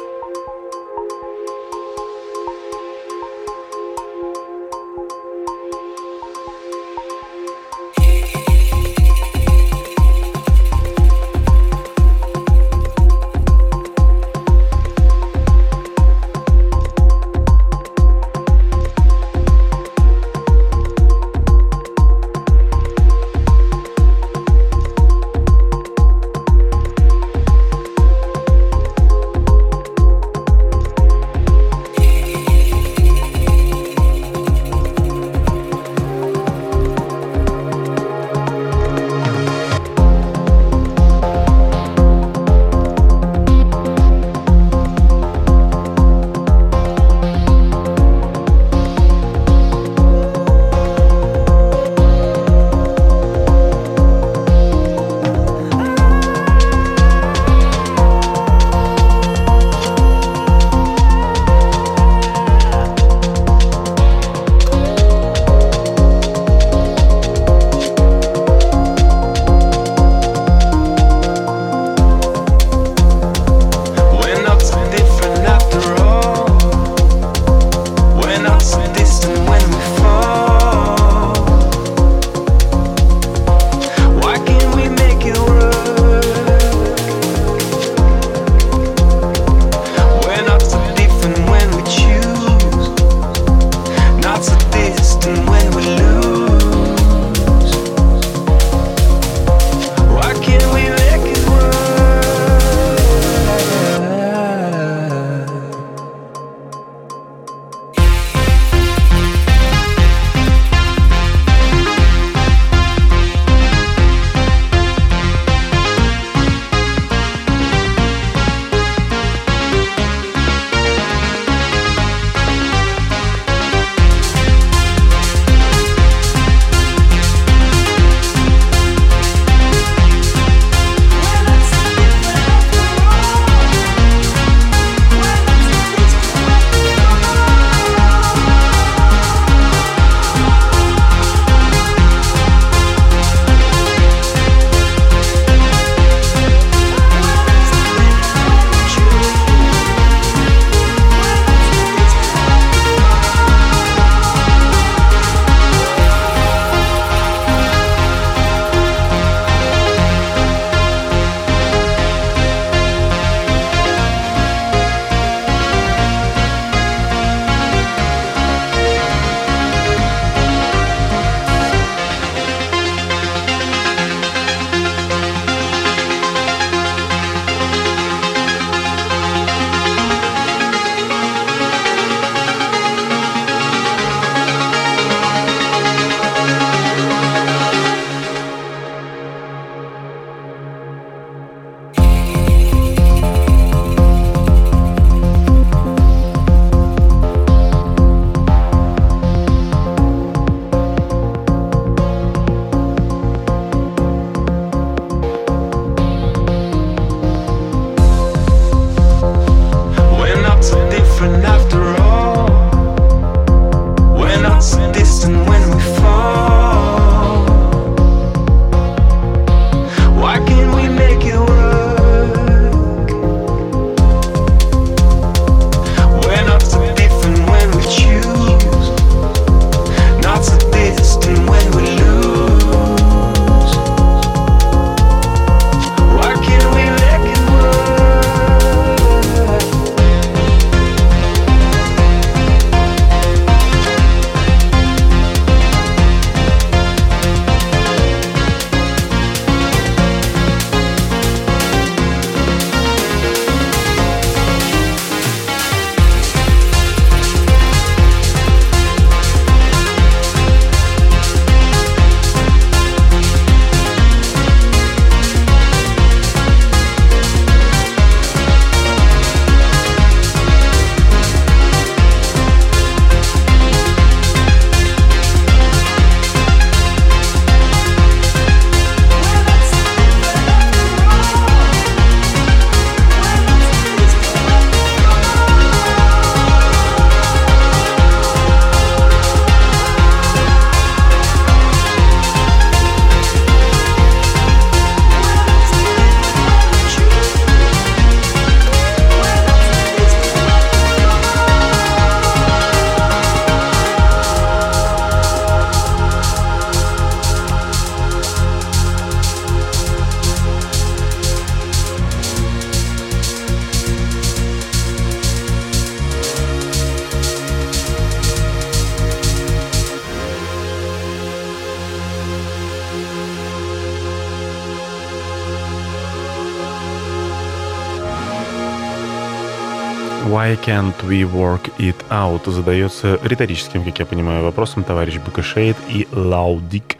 Can't we work it out? Задается риторическим, как я понимаю, вопросом товарищ Букашейд и Лаудик,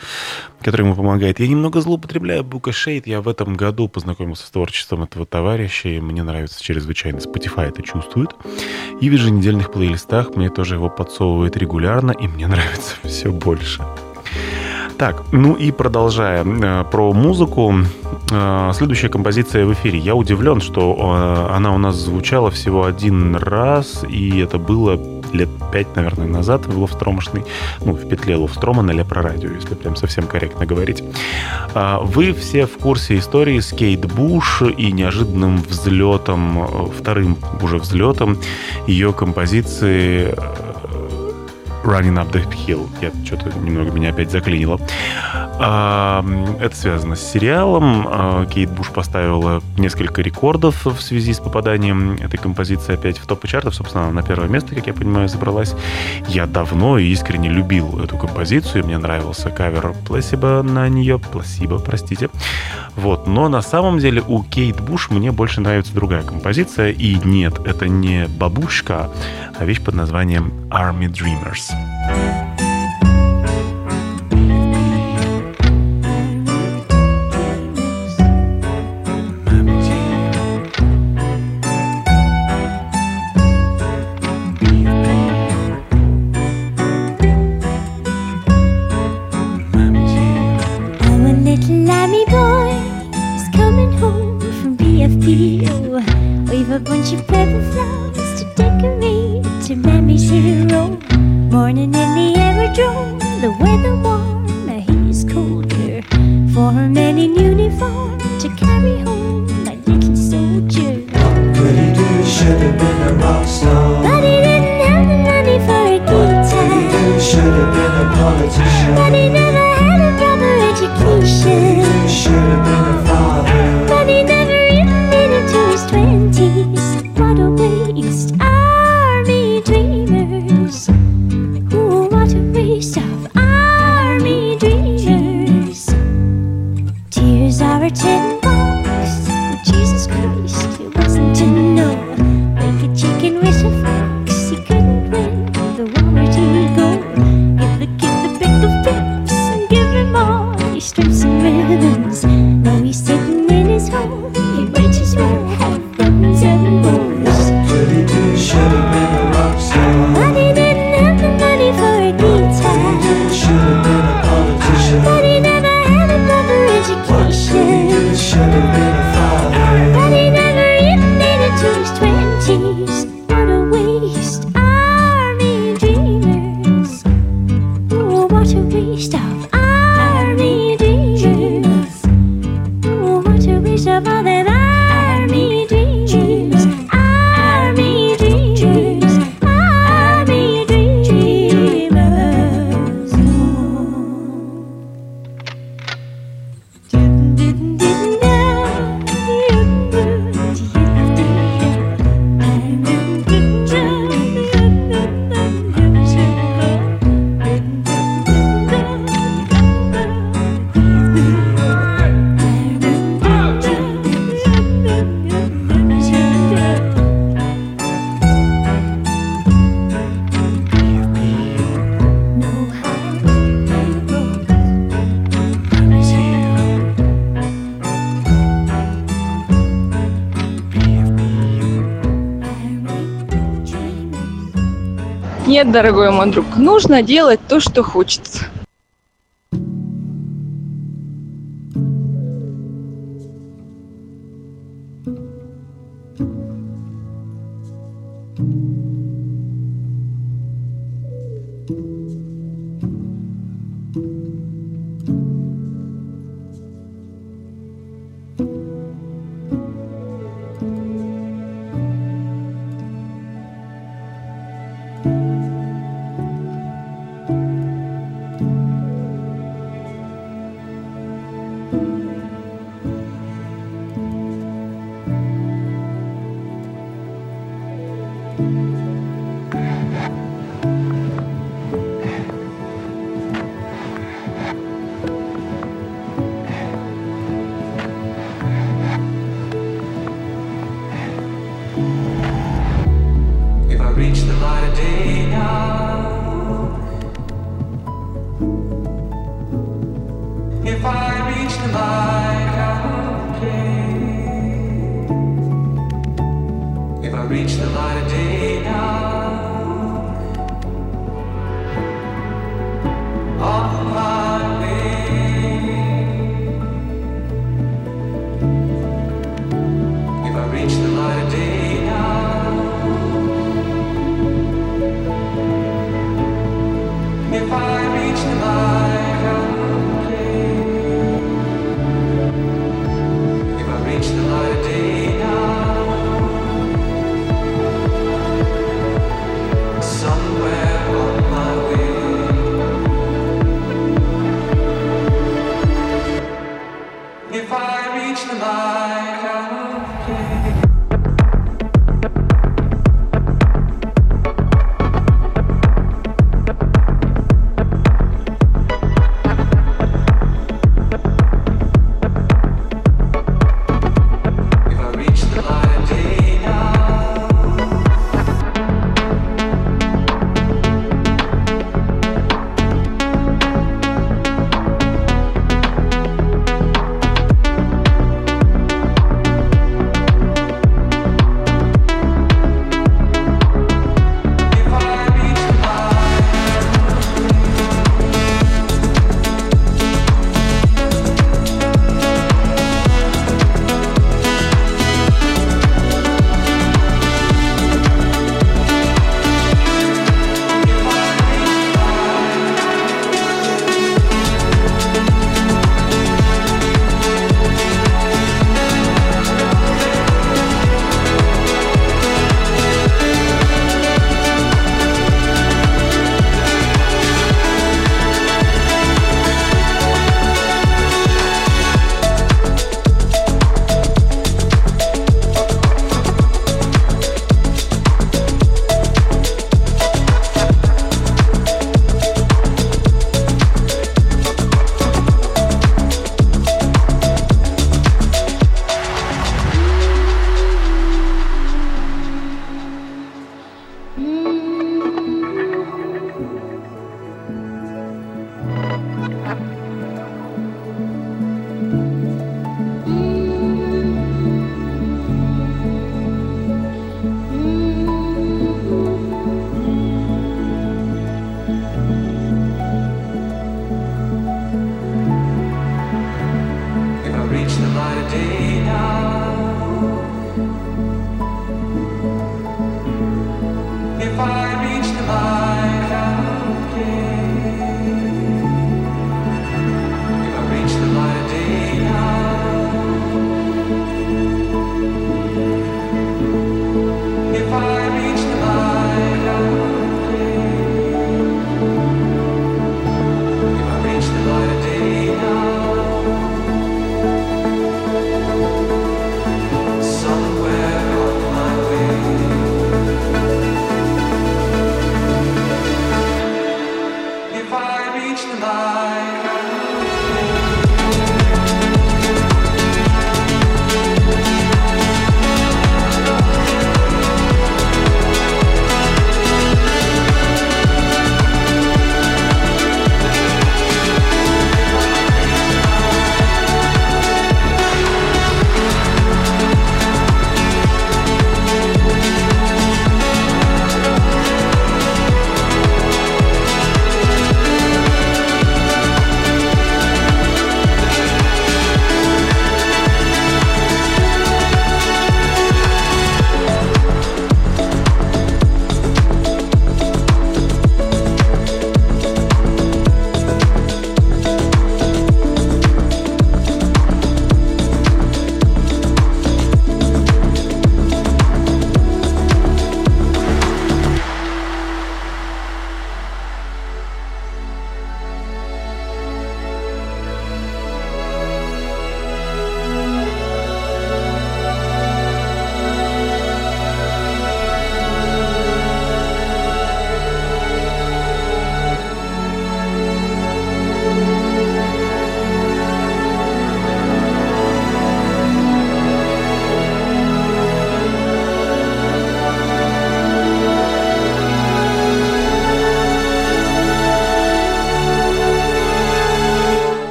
который ему помогает. Я немного злоупотребляю Букашейд. Я в этом году познакомился с творчеством этого товарища, и мне нравится чрезвычайно. Spotify это чувствует. И в еженедельных плейлистах мне тоже его подсовывает регулярно, и мне нравится все больше. Так, ну и продолжая э, про музыку, э, следующая композиция в эфире. Я удивлен, что э, она у нас звучала всего один раз, и это было лет пять, наверное, назад в Ловстромошной, ну, в петле Ловстрома на Лепро Радио, если прям совсем корректно говорить. Вы все в курсе истории с Кейт Буш и неожиданным взлетом, вторым уже взлетом ее композиции Running Up the Hill. Я что-то немного меня опять заклинило. А, Это связано с сериалом. А, Кейт Буш поставила несколько рекордов в связи с попаданием этой композиции опять в топы чартов. Собственно, она на первое место, как я понимаю, забралась. Я давно и искренне любил эту композицию. Мне нравился кавер Пласиба на нее. Пласиба, простите. Вот. Но на самом деле у Кейт Буш мне больше нравится другая композиция. И нет, это не бабушка, а вещь под названием Army Dreamers. Música Нет, дорогой мой друг, нужно делать то, что хочется.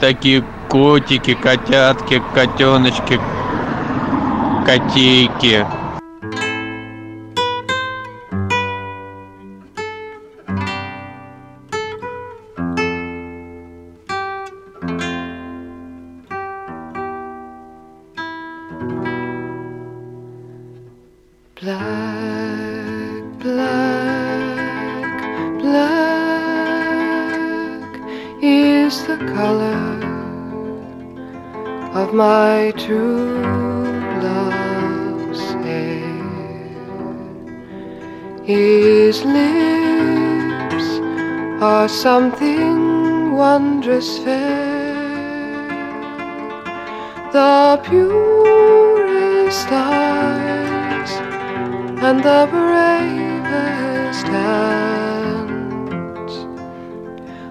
Такие котики, котятки, котеночки, котейки. The purest eyes and the bravest hands.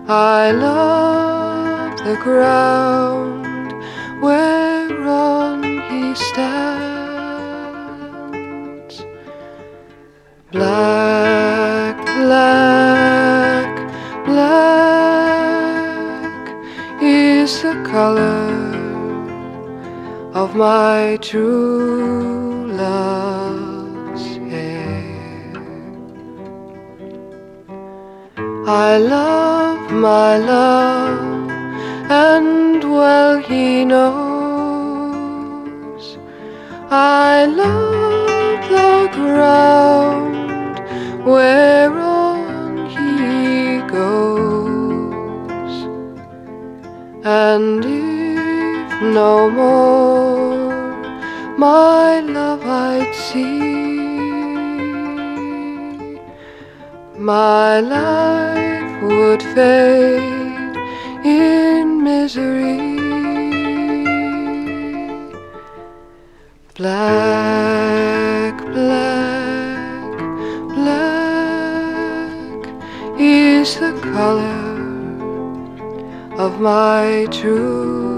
I love the ground whereon he stands. Black, black, black is the color of my true love's hair. I love my love, and well he knows. I love the ground whereon he goes, and no more my love I'd see. My life would fade in misery. Black, black, black is the color of my true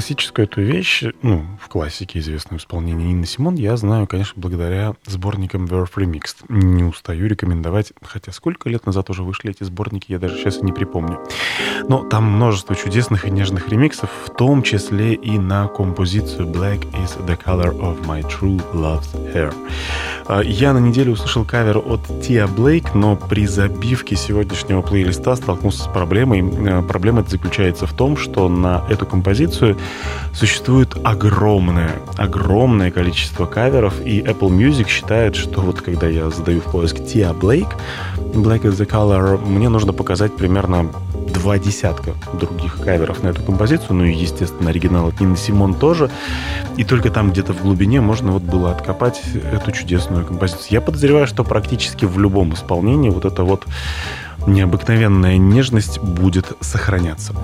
Классическую эту вещь, ну, классике известную исполнение Нины Симон, я знаю, конечно, благодаря сборникам Verve Remixed. Не устаю рекомендовать, хотя сколько лет назад уже вышли эти сборники, я даже сейчас и не припомню. Но там множество чудесных и нежных ремиксов, в том числе и на композицию Black is the color of my true love's hair. А, Я на неделе услышал кавер от Тиа Блейк, но при забивке сегодняшнего плейлиста столкнулся с проблемой. Э, Проблема заключается в том, что на эту композицию существует огромное, огромное количество каверов, и Apple Music считает, что вот когда я задаю в поиск Тиа Блейк, Black is the color, мне нужно показать примерно два десятка других каверов на эту композицию, ну и, естественно, оригинал от Нины Симон тоже. И только там где-то в глубине можно вот было откопать эту чудесную композицию. Я подозреваю, что практически в любом исполнении вот эта вот необыкновенная нежность будет сохраняться.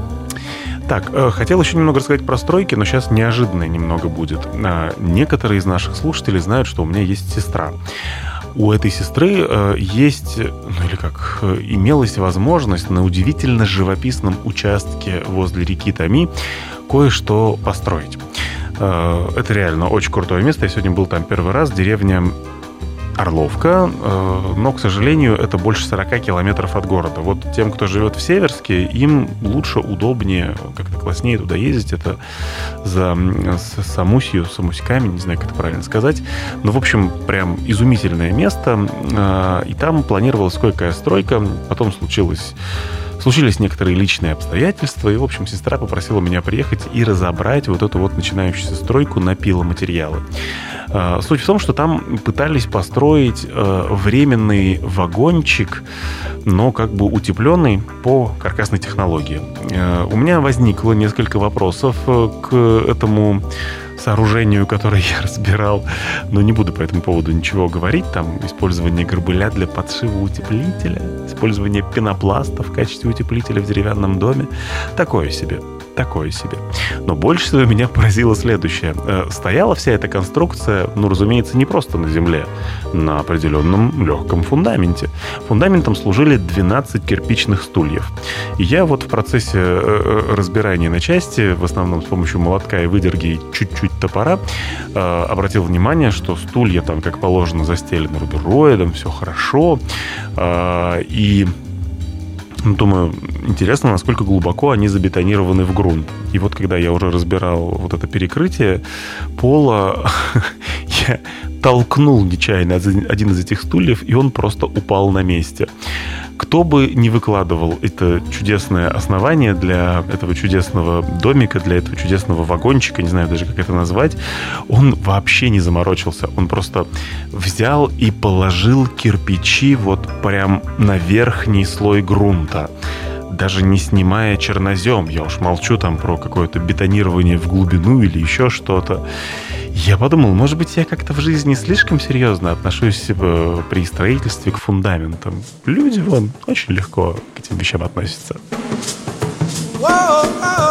Так, э, хотел еще немного рассказать про стройки, но сейчас неожиданное немного будет. А, Некоторые из наших слушателей знают, что у меня есть сестра. У этой сестры э, есть, ну или как, э, имелась возможность на удивительно живописном участке возле реки Тами кое-что построить. Это реально очень крутое место. Я сегодня был там первый раз. Деревня Орловка, э, но, к сожалению, это больше 40 километров от города. Вот тем, кто живет в Северске, им лучше, удобнее, как-то класснее туда ездить. Это за Самусью, Самуськами, не знаю, как это правильно сказать. Но, в общем, прям изумительное место. Э, И там планировалась кое-какая стройка. Потом случилось Случились некоторые личные обстоятельства, и, в общем, сестра попросила меня приехать и разобрать вот эту вот начинающуюся стройку на пиломатериалы. А, Суть в том, что там пытались построить э, временный вагончик, но как бы утепленный по каркасной технологии. Э, У меня возникло несколько вопросов э, к этому сооружению, которое я разбирал, но не буду по этому поводу ничего говорить. Там использование горбыля для подшива утеплителя, использование пенопласта в качестве утеплителя в деревянном доме. Такое себе. Такое себе. Но больше всего меня поразило следующее. Э, Стояла вся эта конструкция, ну, разумеется, не просто на земле, на определенном легком фундаменте. Фундаментом служили 12 кирпичных стульев. И я вот в процессе э, э, разбирания на части, в основном с помощью молотка и выдерги и чуть-чуть топора, обратил внимание, что стулья там, как положено, застелены рубероидом, все хорошо. И ну, думаю, интересно, насколько глубоко они забетонированы в грунт. И вот когда я уже разбирал вот это перекрытие пола, я толкнул нечаянно один из этих стульев, и он просто упал на месте. Кто бы не выкладывал это чудесное основание для этого чудесного домика, для этого чудесного вагончика, не знаю даже, как это назвать, он вообще не заморочился. Он просто взял и положил кирпичи вот прям на верхний слой грунта даже не снимая чернозем. Я уж молчу там про какое-то бетонирование в глубину или еще что-то. Я подумал, может быть, я как-то в жизни слишком серьезно отношусь э, при строительстве к фундаментам. Люди, вон, очень легко к этим вещам относятся. standing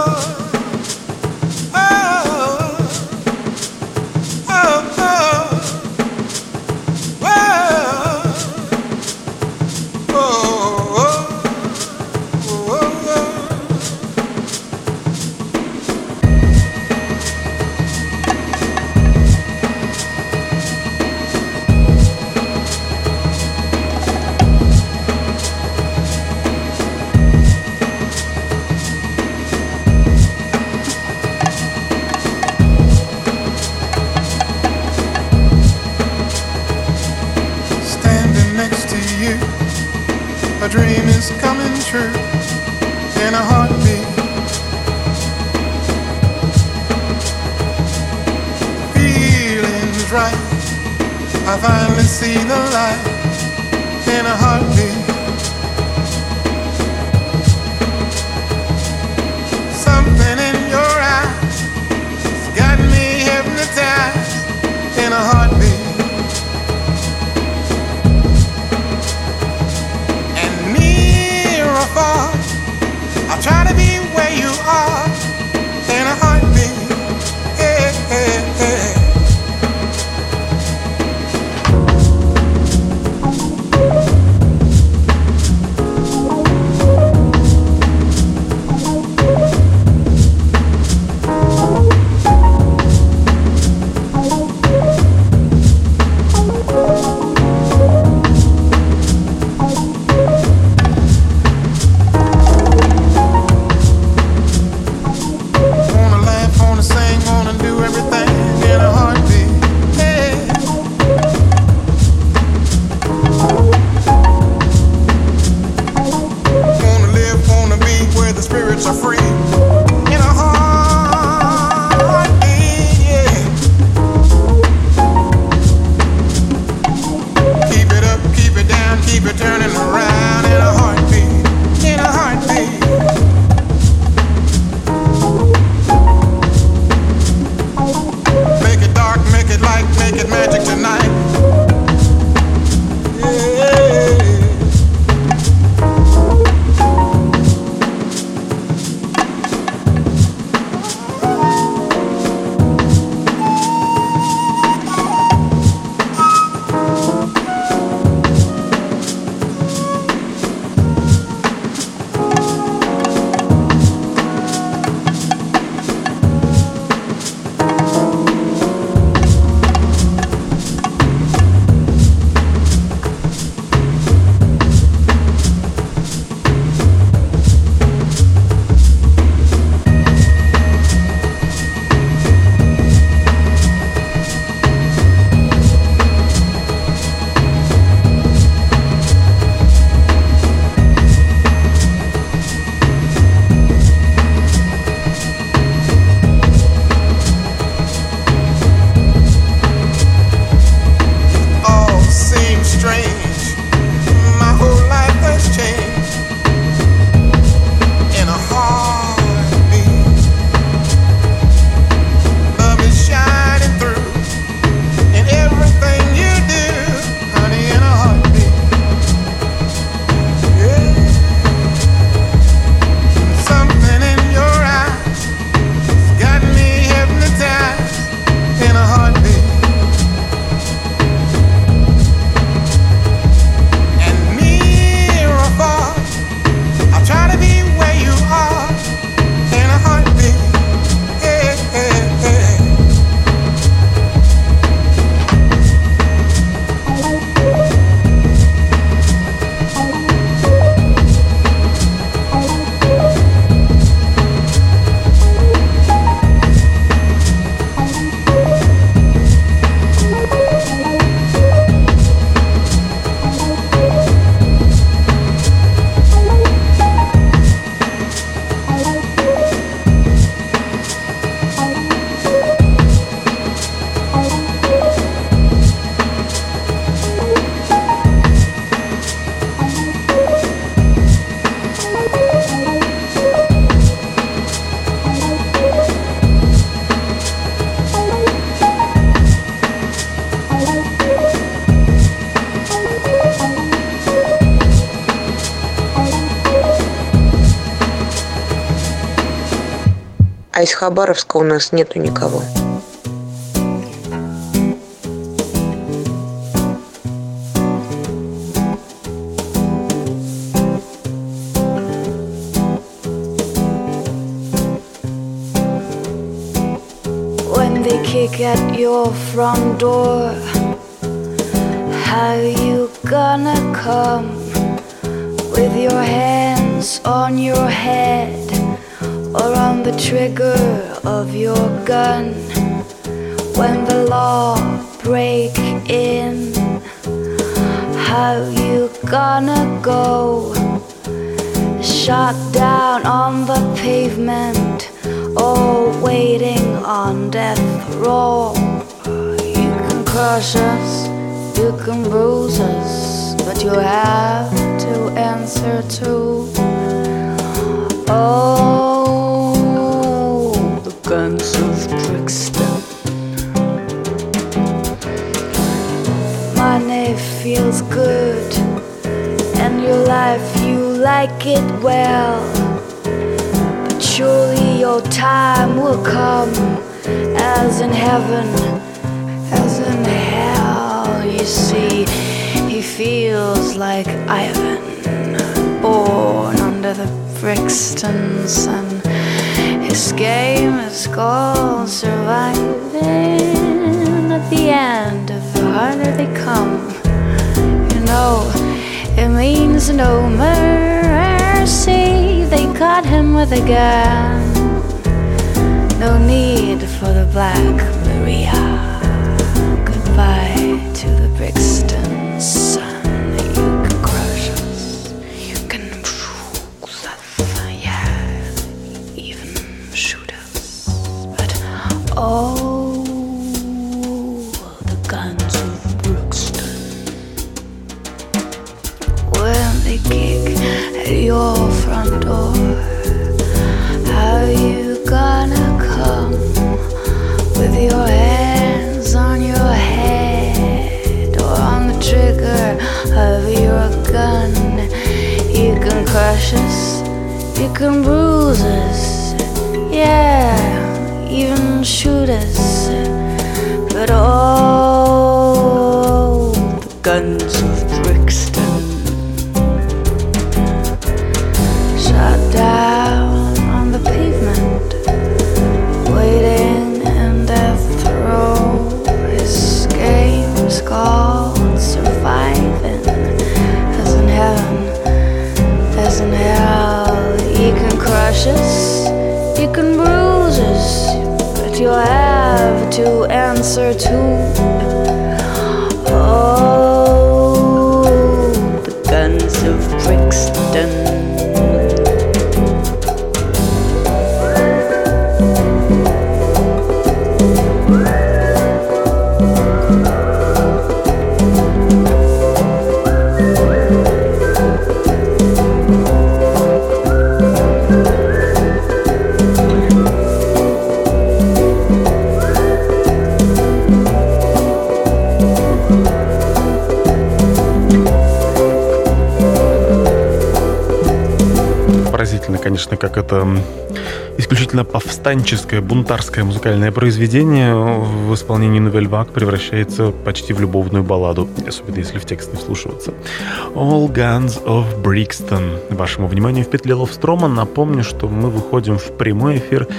из Хабаровска у нас нету никого. when they kick at your front door. Us, you can bruise us, but you have to answer to. Oh, the guns of Brixton. Money feels good, and your life you like it well. But surely your time will come, as in heaven, as in. See, he feels like Ivan, born under the Brixton sun. His game is called surviving. At the end, of the harder they come, you know, it means no mercy. They caught him with a gun. No need for the Black Maria. Повстанческое, бунтарское музыкальное произведение в исполнении Новель Вак превращается почти в любовную балладу, особенно если в текст не вслушиваться. All Guns of Brixton. Вашему вниманию в петле Ловстрома напомню, что мы выходим в прямой эфир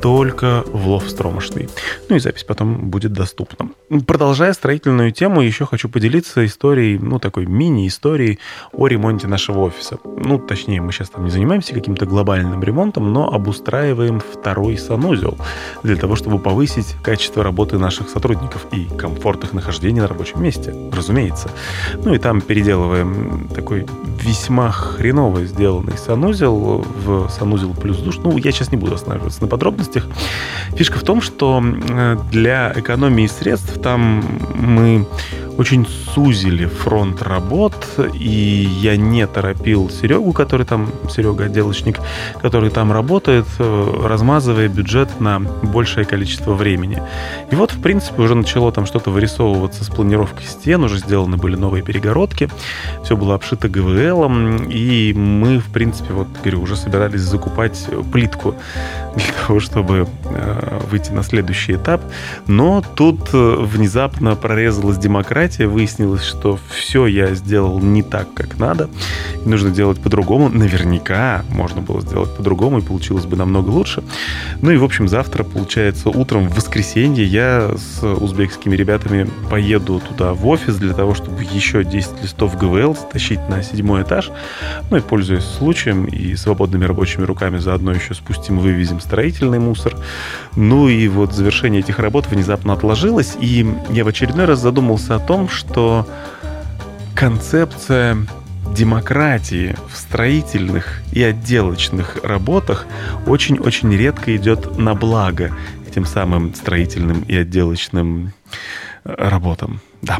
только в Ловстромошный. Ну и запись потом будет доступна. Продолжая строительную тему, еще хочу поделиться историей, ну такой мини-историей о ремонте нашего офиса. Ну, точнее, мы сейчас там не занимаемся каким-то глобальным ремонтом, но обустраиваем второй санузел для того, чтобы повысить качество работы наших сотрудников и комфорт их нахождения на рабочем месте, разумеется. Ну и там переделываем такой весьма хреново сделанный санузел в санузел плюс душ. Ну, я сейчас не буду останавливаться на подробностях. Фишка в том, что э, для экономии средств там мы очень сузили фронт работ, и я не торопил Серегу, который там, Серега отделочник, который там работает, э, размазывая бюджет на большее количество времени. И вот, в принципе, уже начало там что-то вырисовываться с планировкой стен, уже сделаны были новые перегородки, все было обшито ГВЛ, и мы, в принципе, вот, говорю, уже собирались закупать плитку для того, чтобы э, выйти на следующий этап. Но тут э, внезапно прорезалась демократия, выяснилось, что все я сделал не так, как надо, и нужно делать по-другому. Наверняка можно было сделать по-другому, и получилось бы намного лучше. Ну и, в общем, завтра, получается, утром в воскресенье я с узбекскими ребятами поеду туда в офис для того, чтобы еще 10 листов ГВЛ стащить на седьмой этаж. Ну и, пользуясь случаем и свободными рабочими руками, заодно еще спустим, вывезем строительный мусор. Ну и вот завершение этих работ внезапно отложилось, и я в очередной раз задумался о том, что концепция демократии в строительных и отделочных работах очень-очень редко идет на благо этим самым строительным и отделочным э, работам. Да.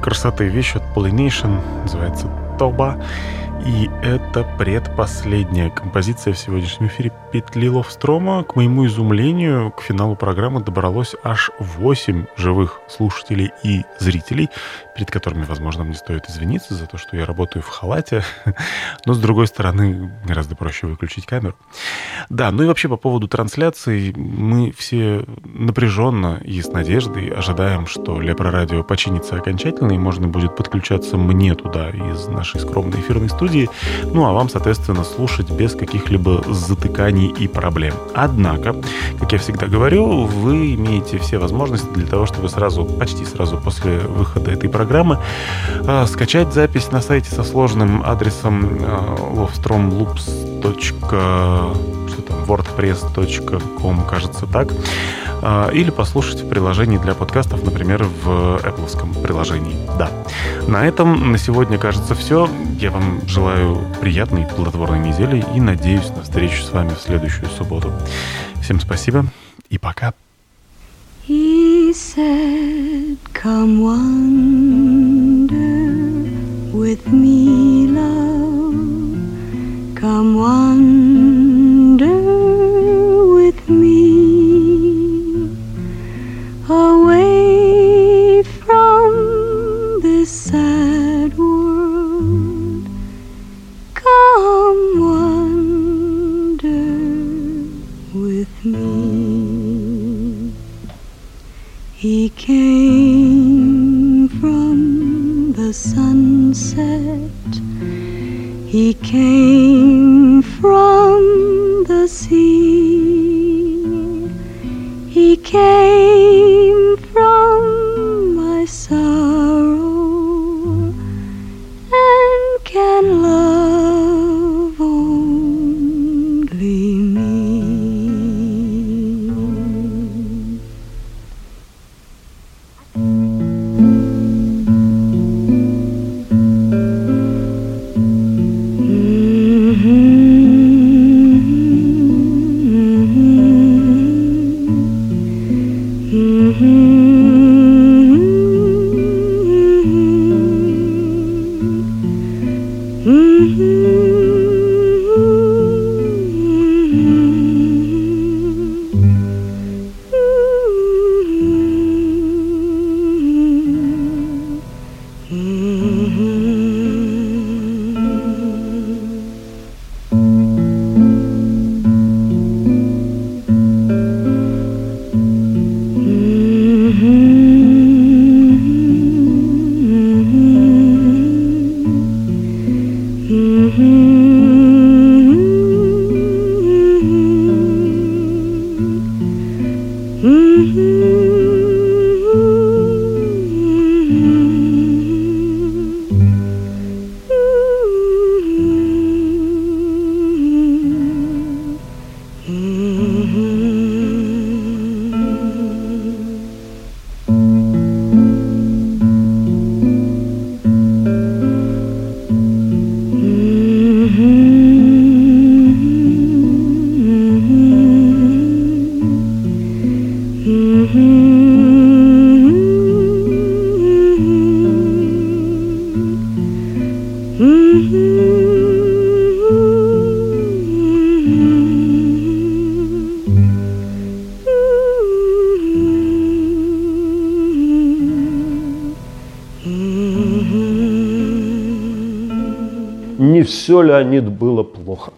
Красоты вещь от Pollination, называется Тоба. И это предпоследняя композиция в сегодняшнем эфире Петли Ловстрома. К моему изумлению, к финалу программы добралось аж 8 живых слушателей и зрителей, перед которыми, возможно, мне стоит извиниться за то, что я работаю в халате. Но, с другой стороны, гораздо проще выключить камеру. Да, ну и вообще по поводу трансляции мы все напряженно и с надеждой ожидаем, что Лепро Радио починится окончательно и можно будет подключаться мне туда из нашей скромной эфирной студии. Ну а вам, соответственно, слушать без каких-либо затыканий и проблем. Однако, как я всегда говорю, вы имеете все возможности для того, чтобы сразу, почти сразу после выхода этой программы э, скачать запись на сайте со сложным адресом э, lovstromloops. Что там, wordpress.com, кажется так. А, Или послушать в приложении для подкастов, например, в Apple приложении. Да. На этом на сегодня, кажется, все. Я вам желаю приятной, плодотворной недели и надеюсь на встречу с вами в следующую субботу. Всем спасибо и пока. He said, Come wander with me, love. Come wander came from the sunset. He came from the sea. He came все, Леонид, было плохо.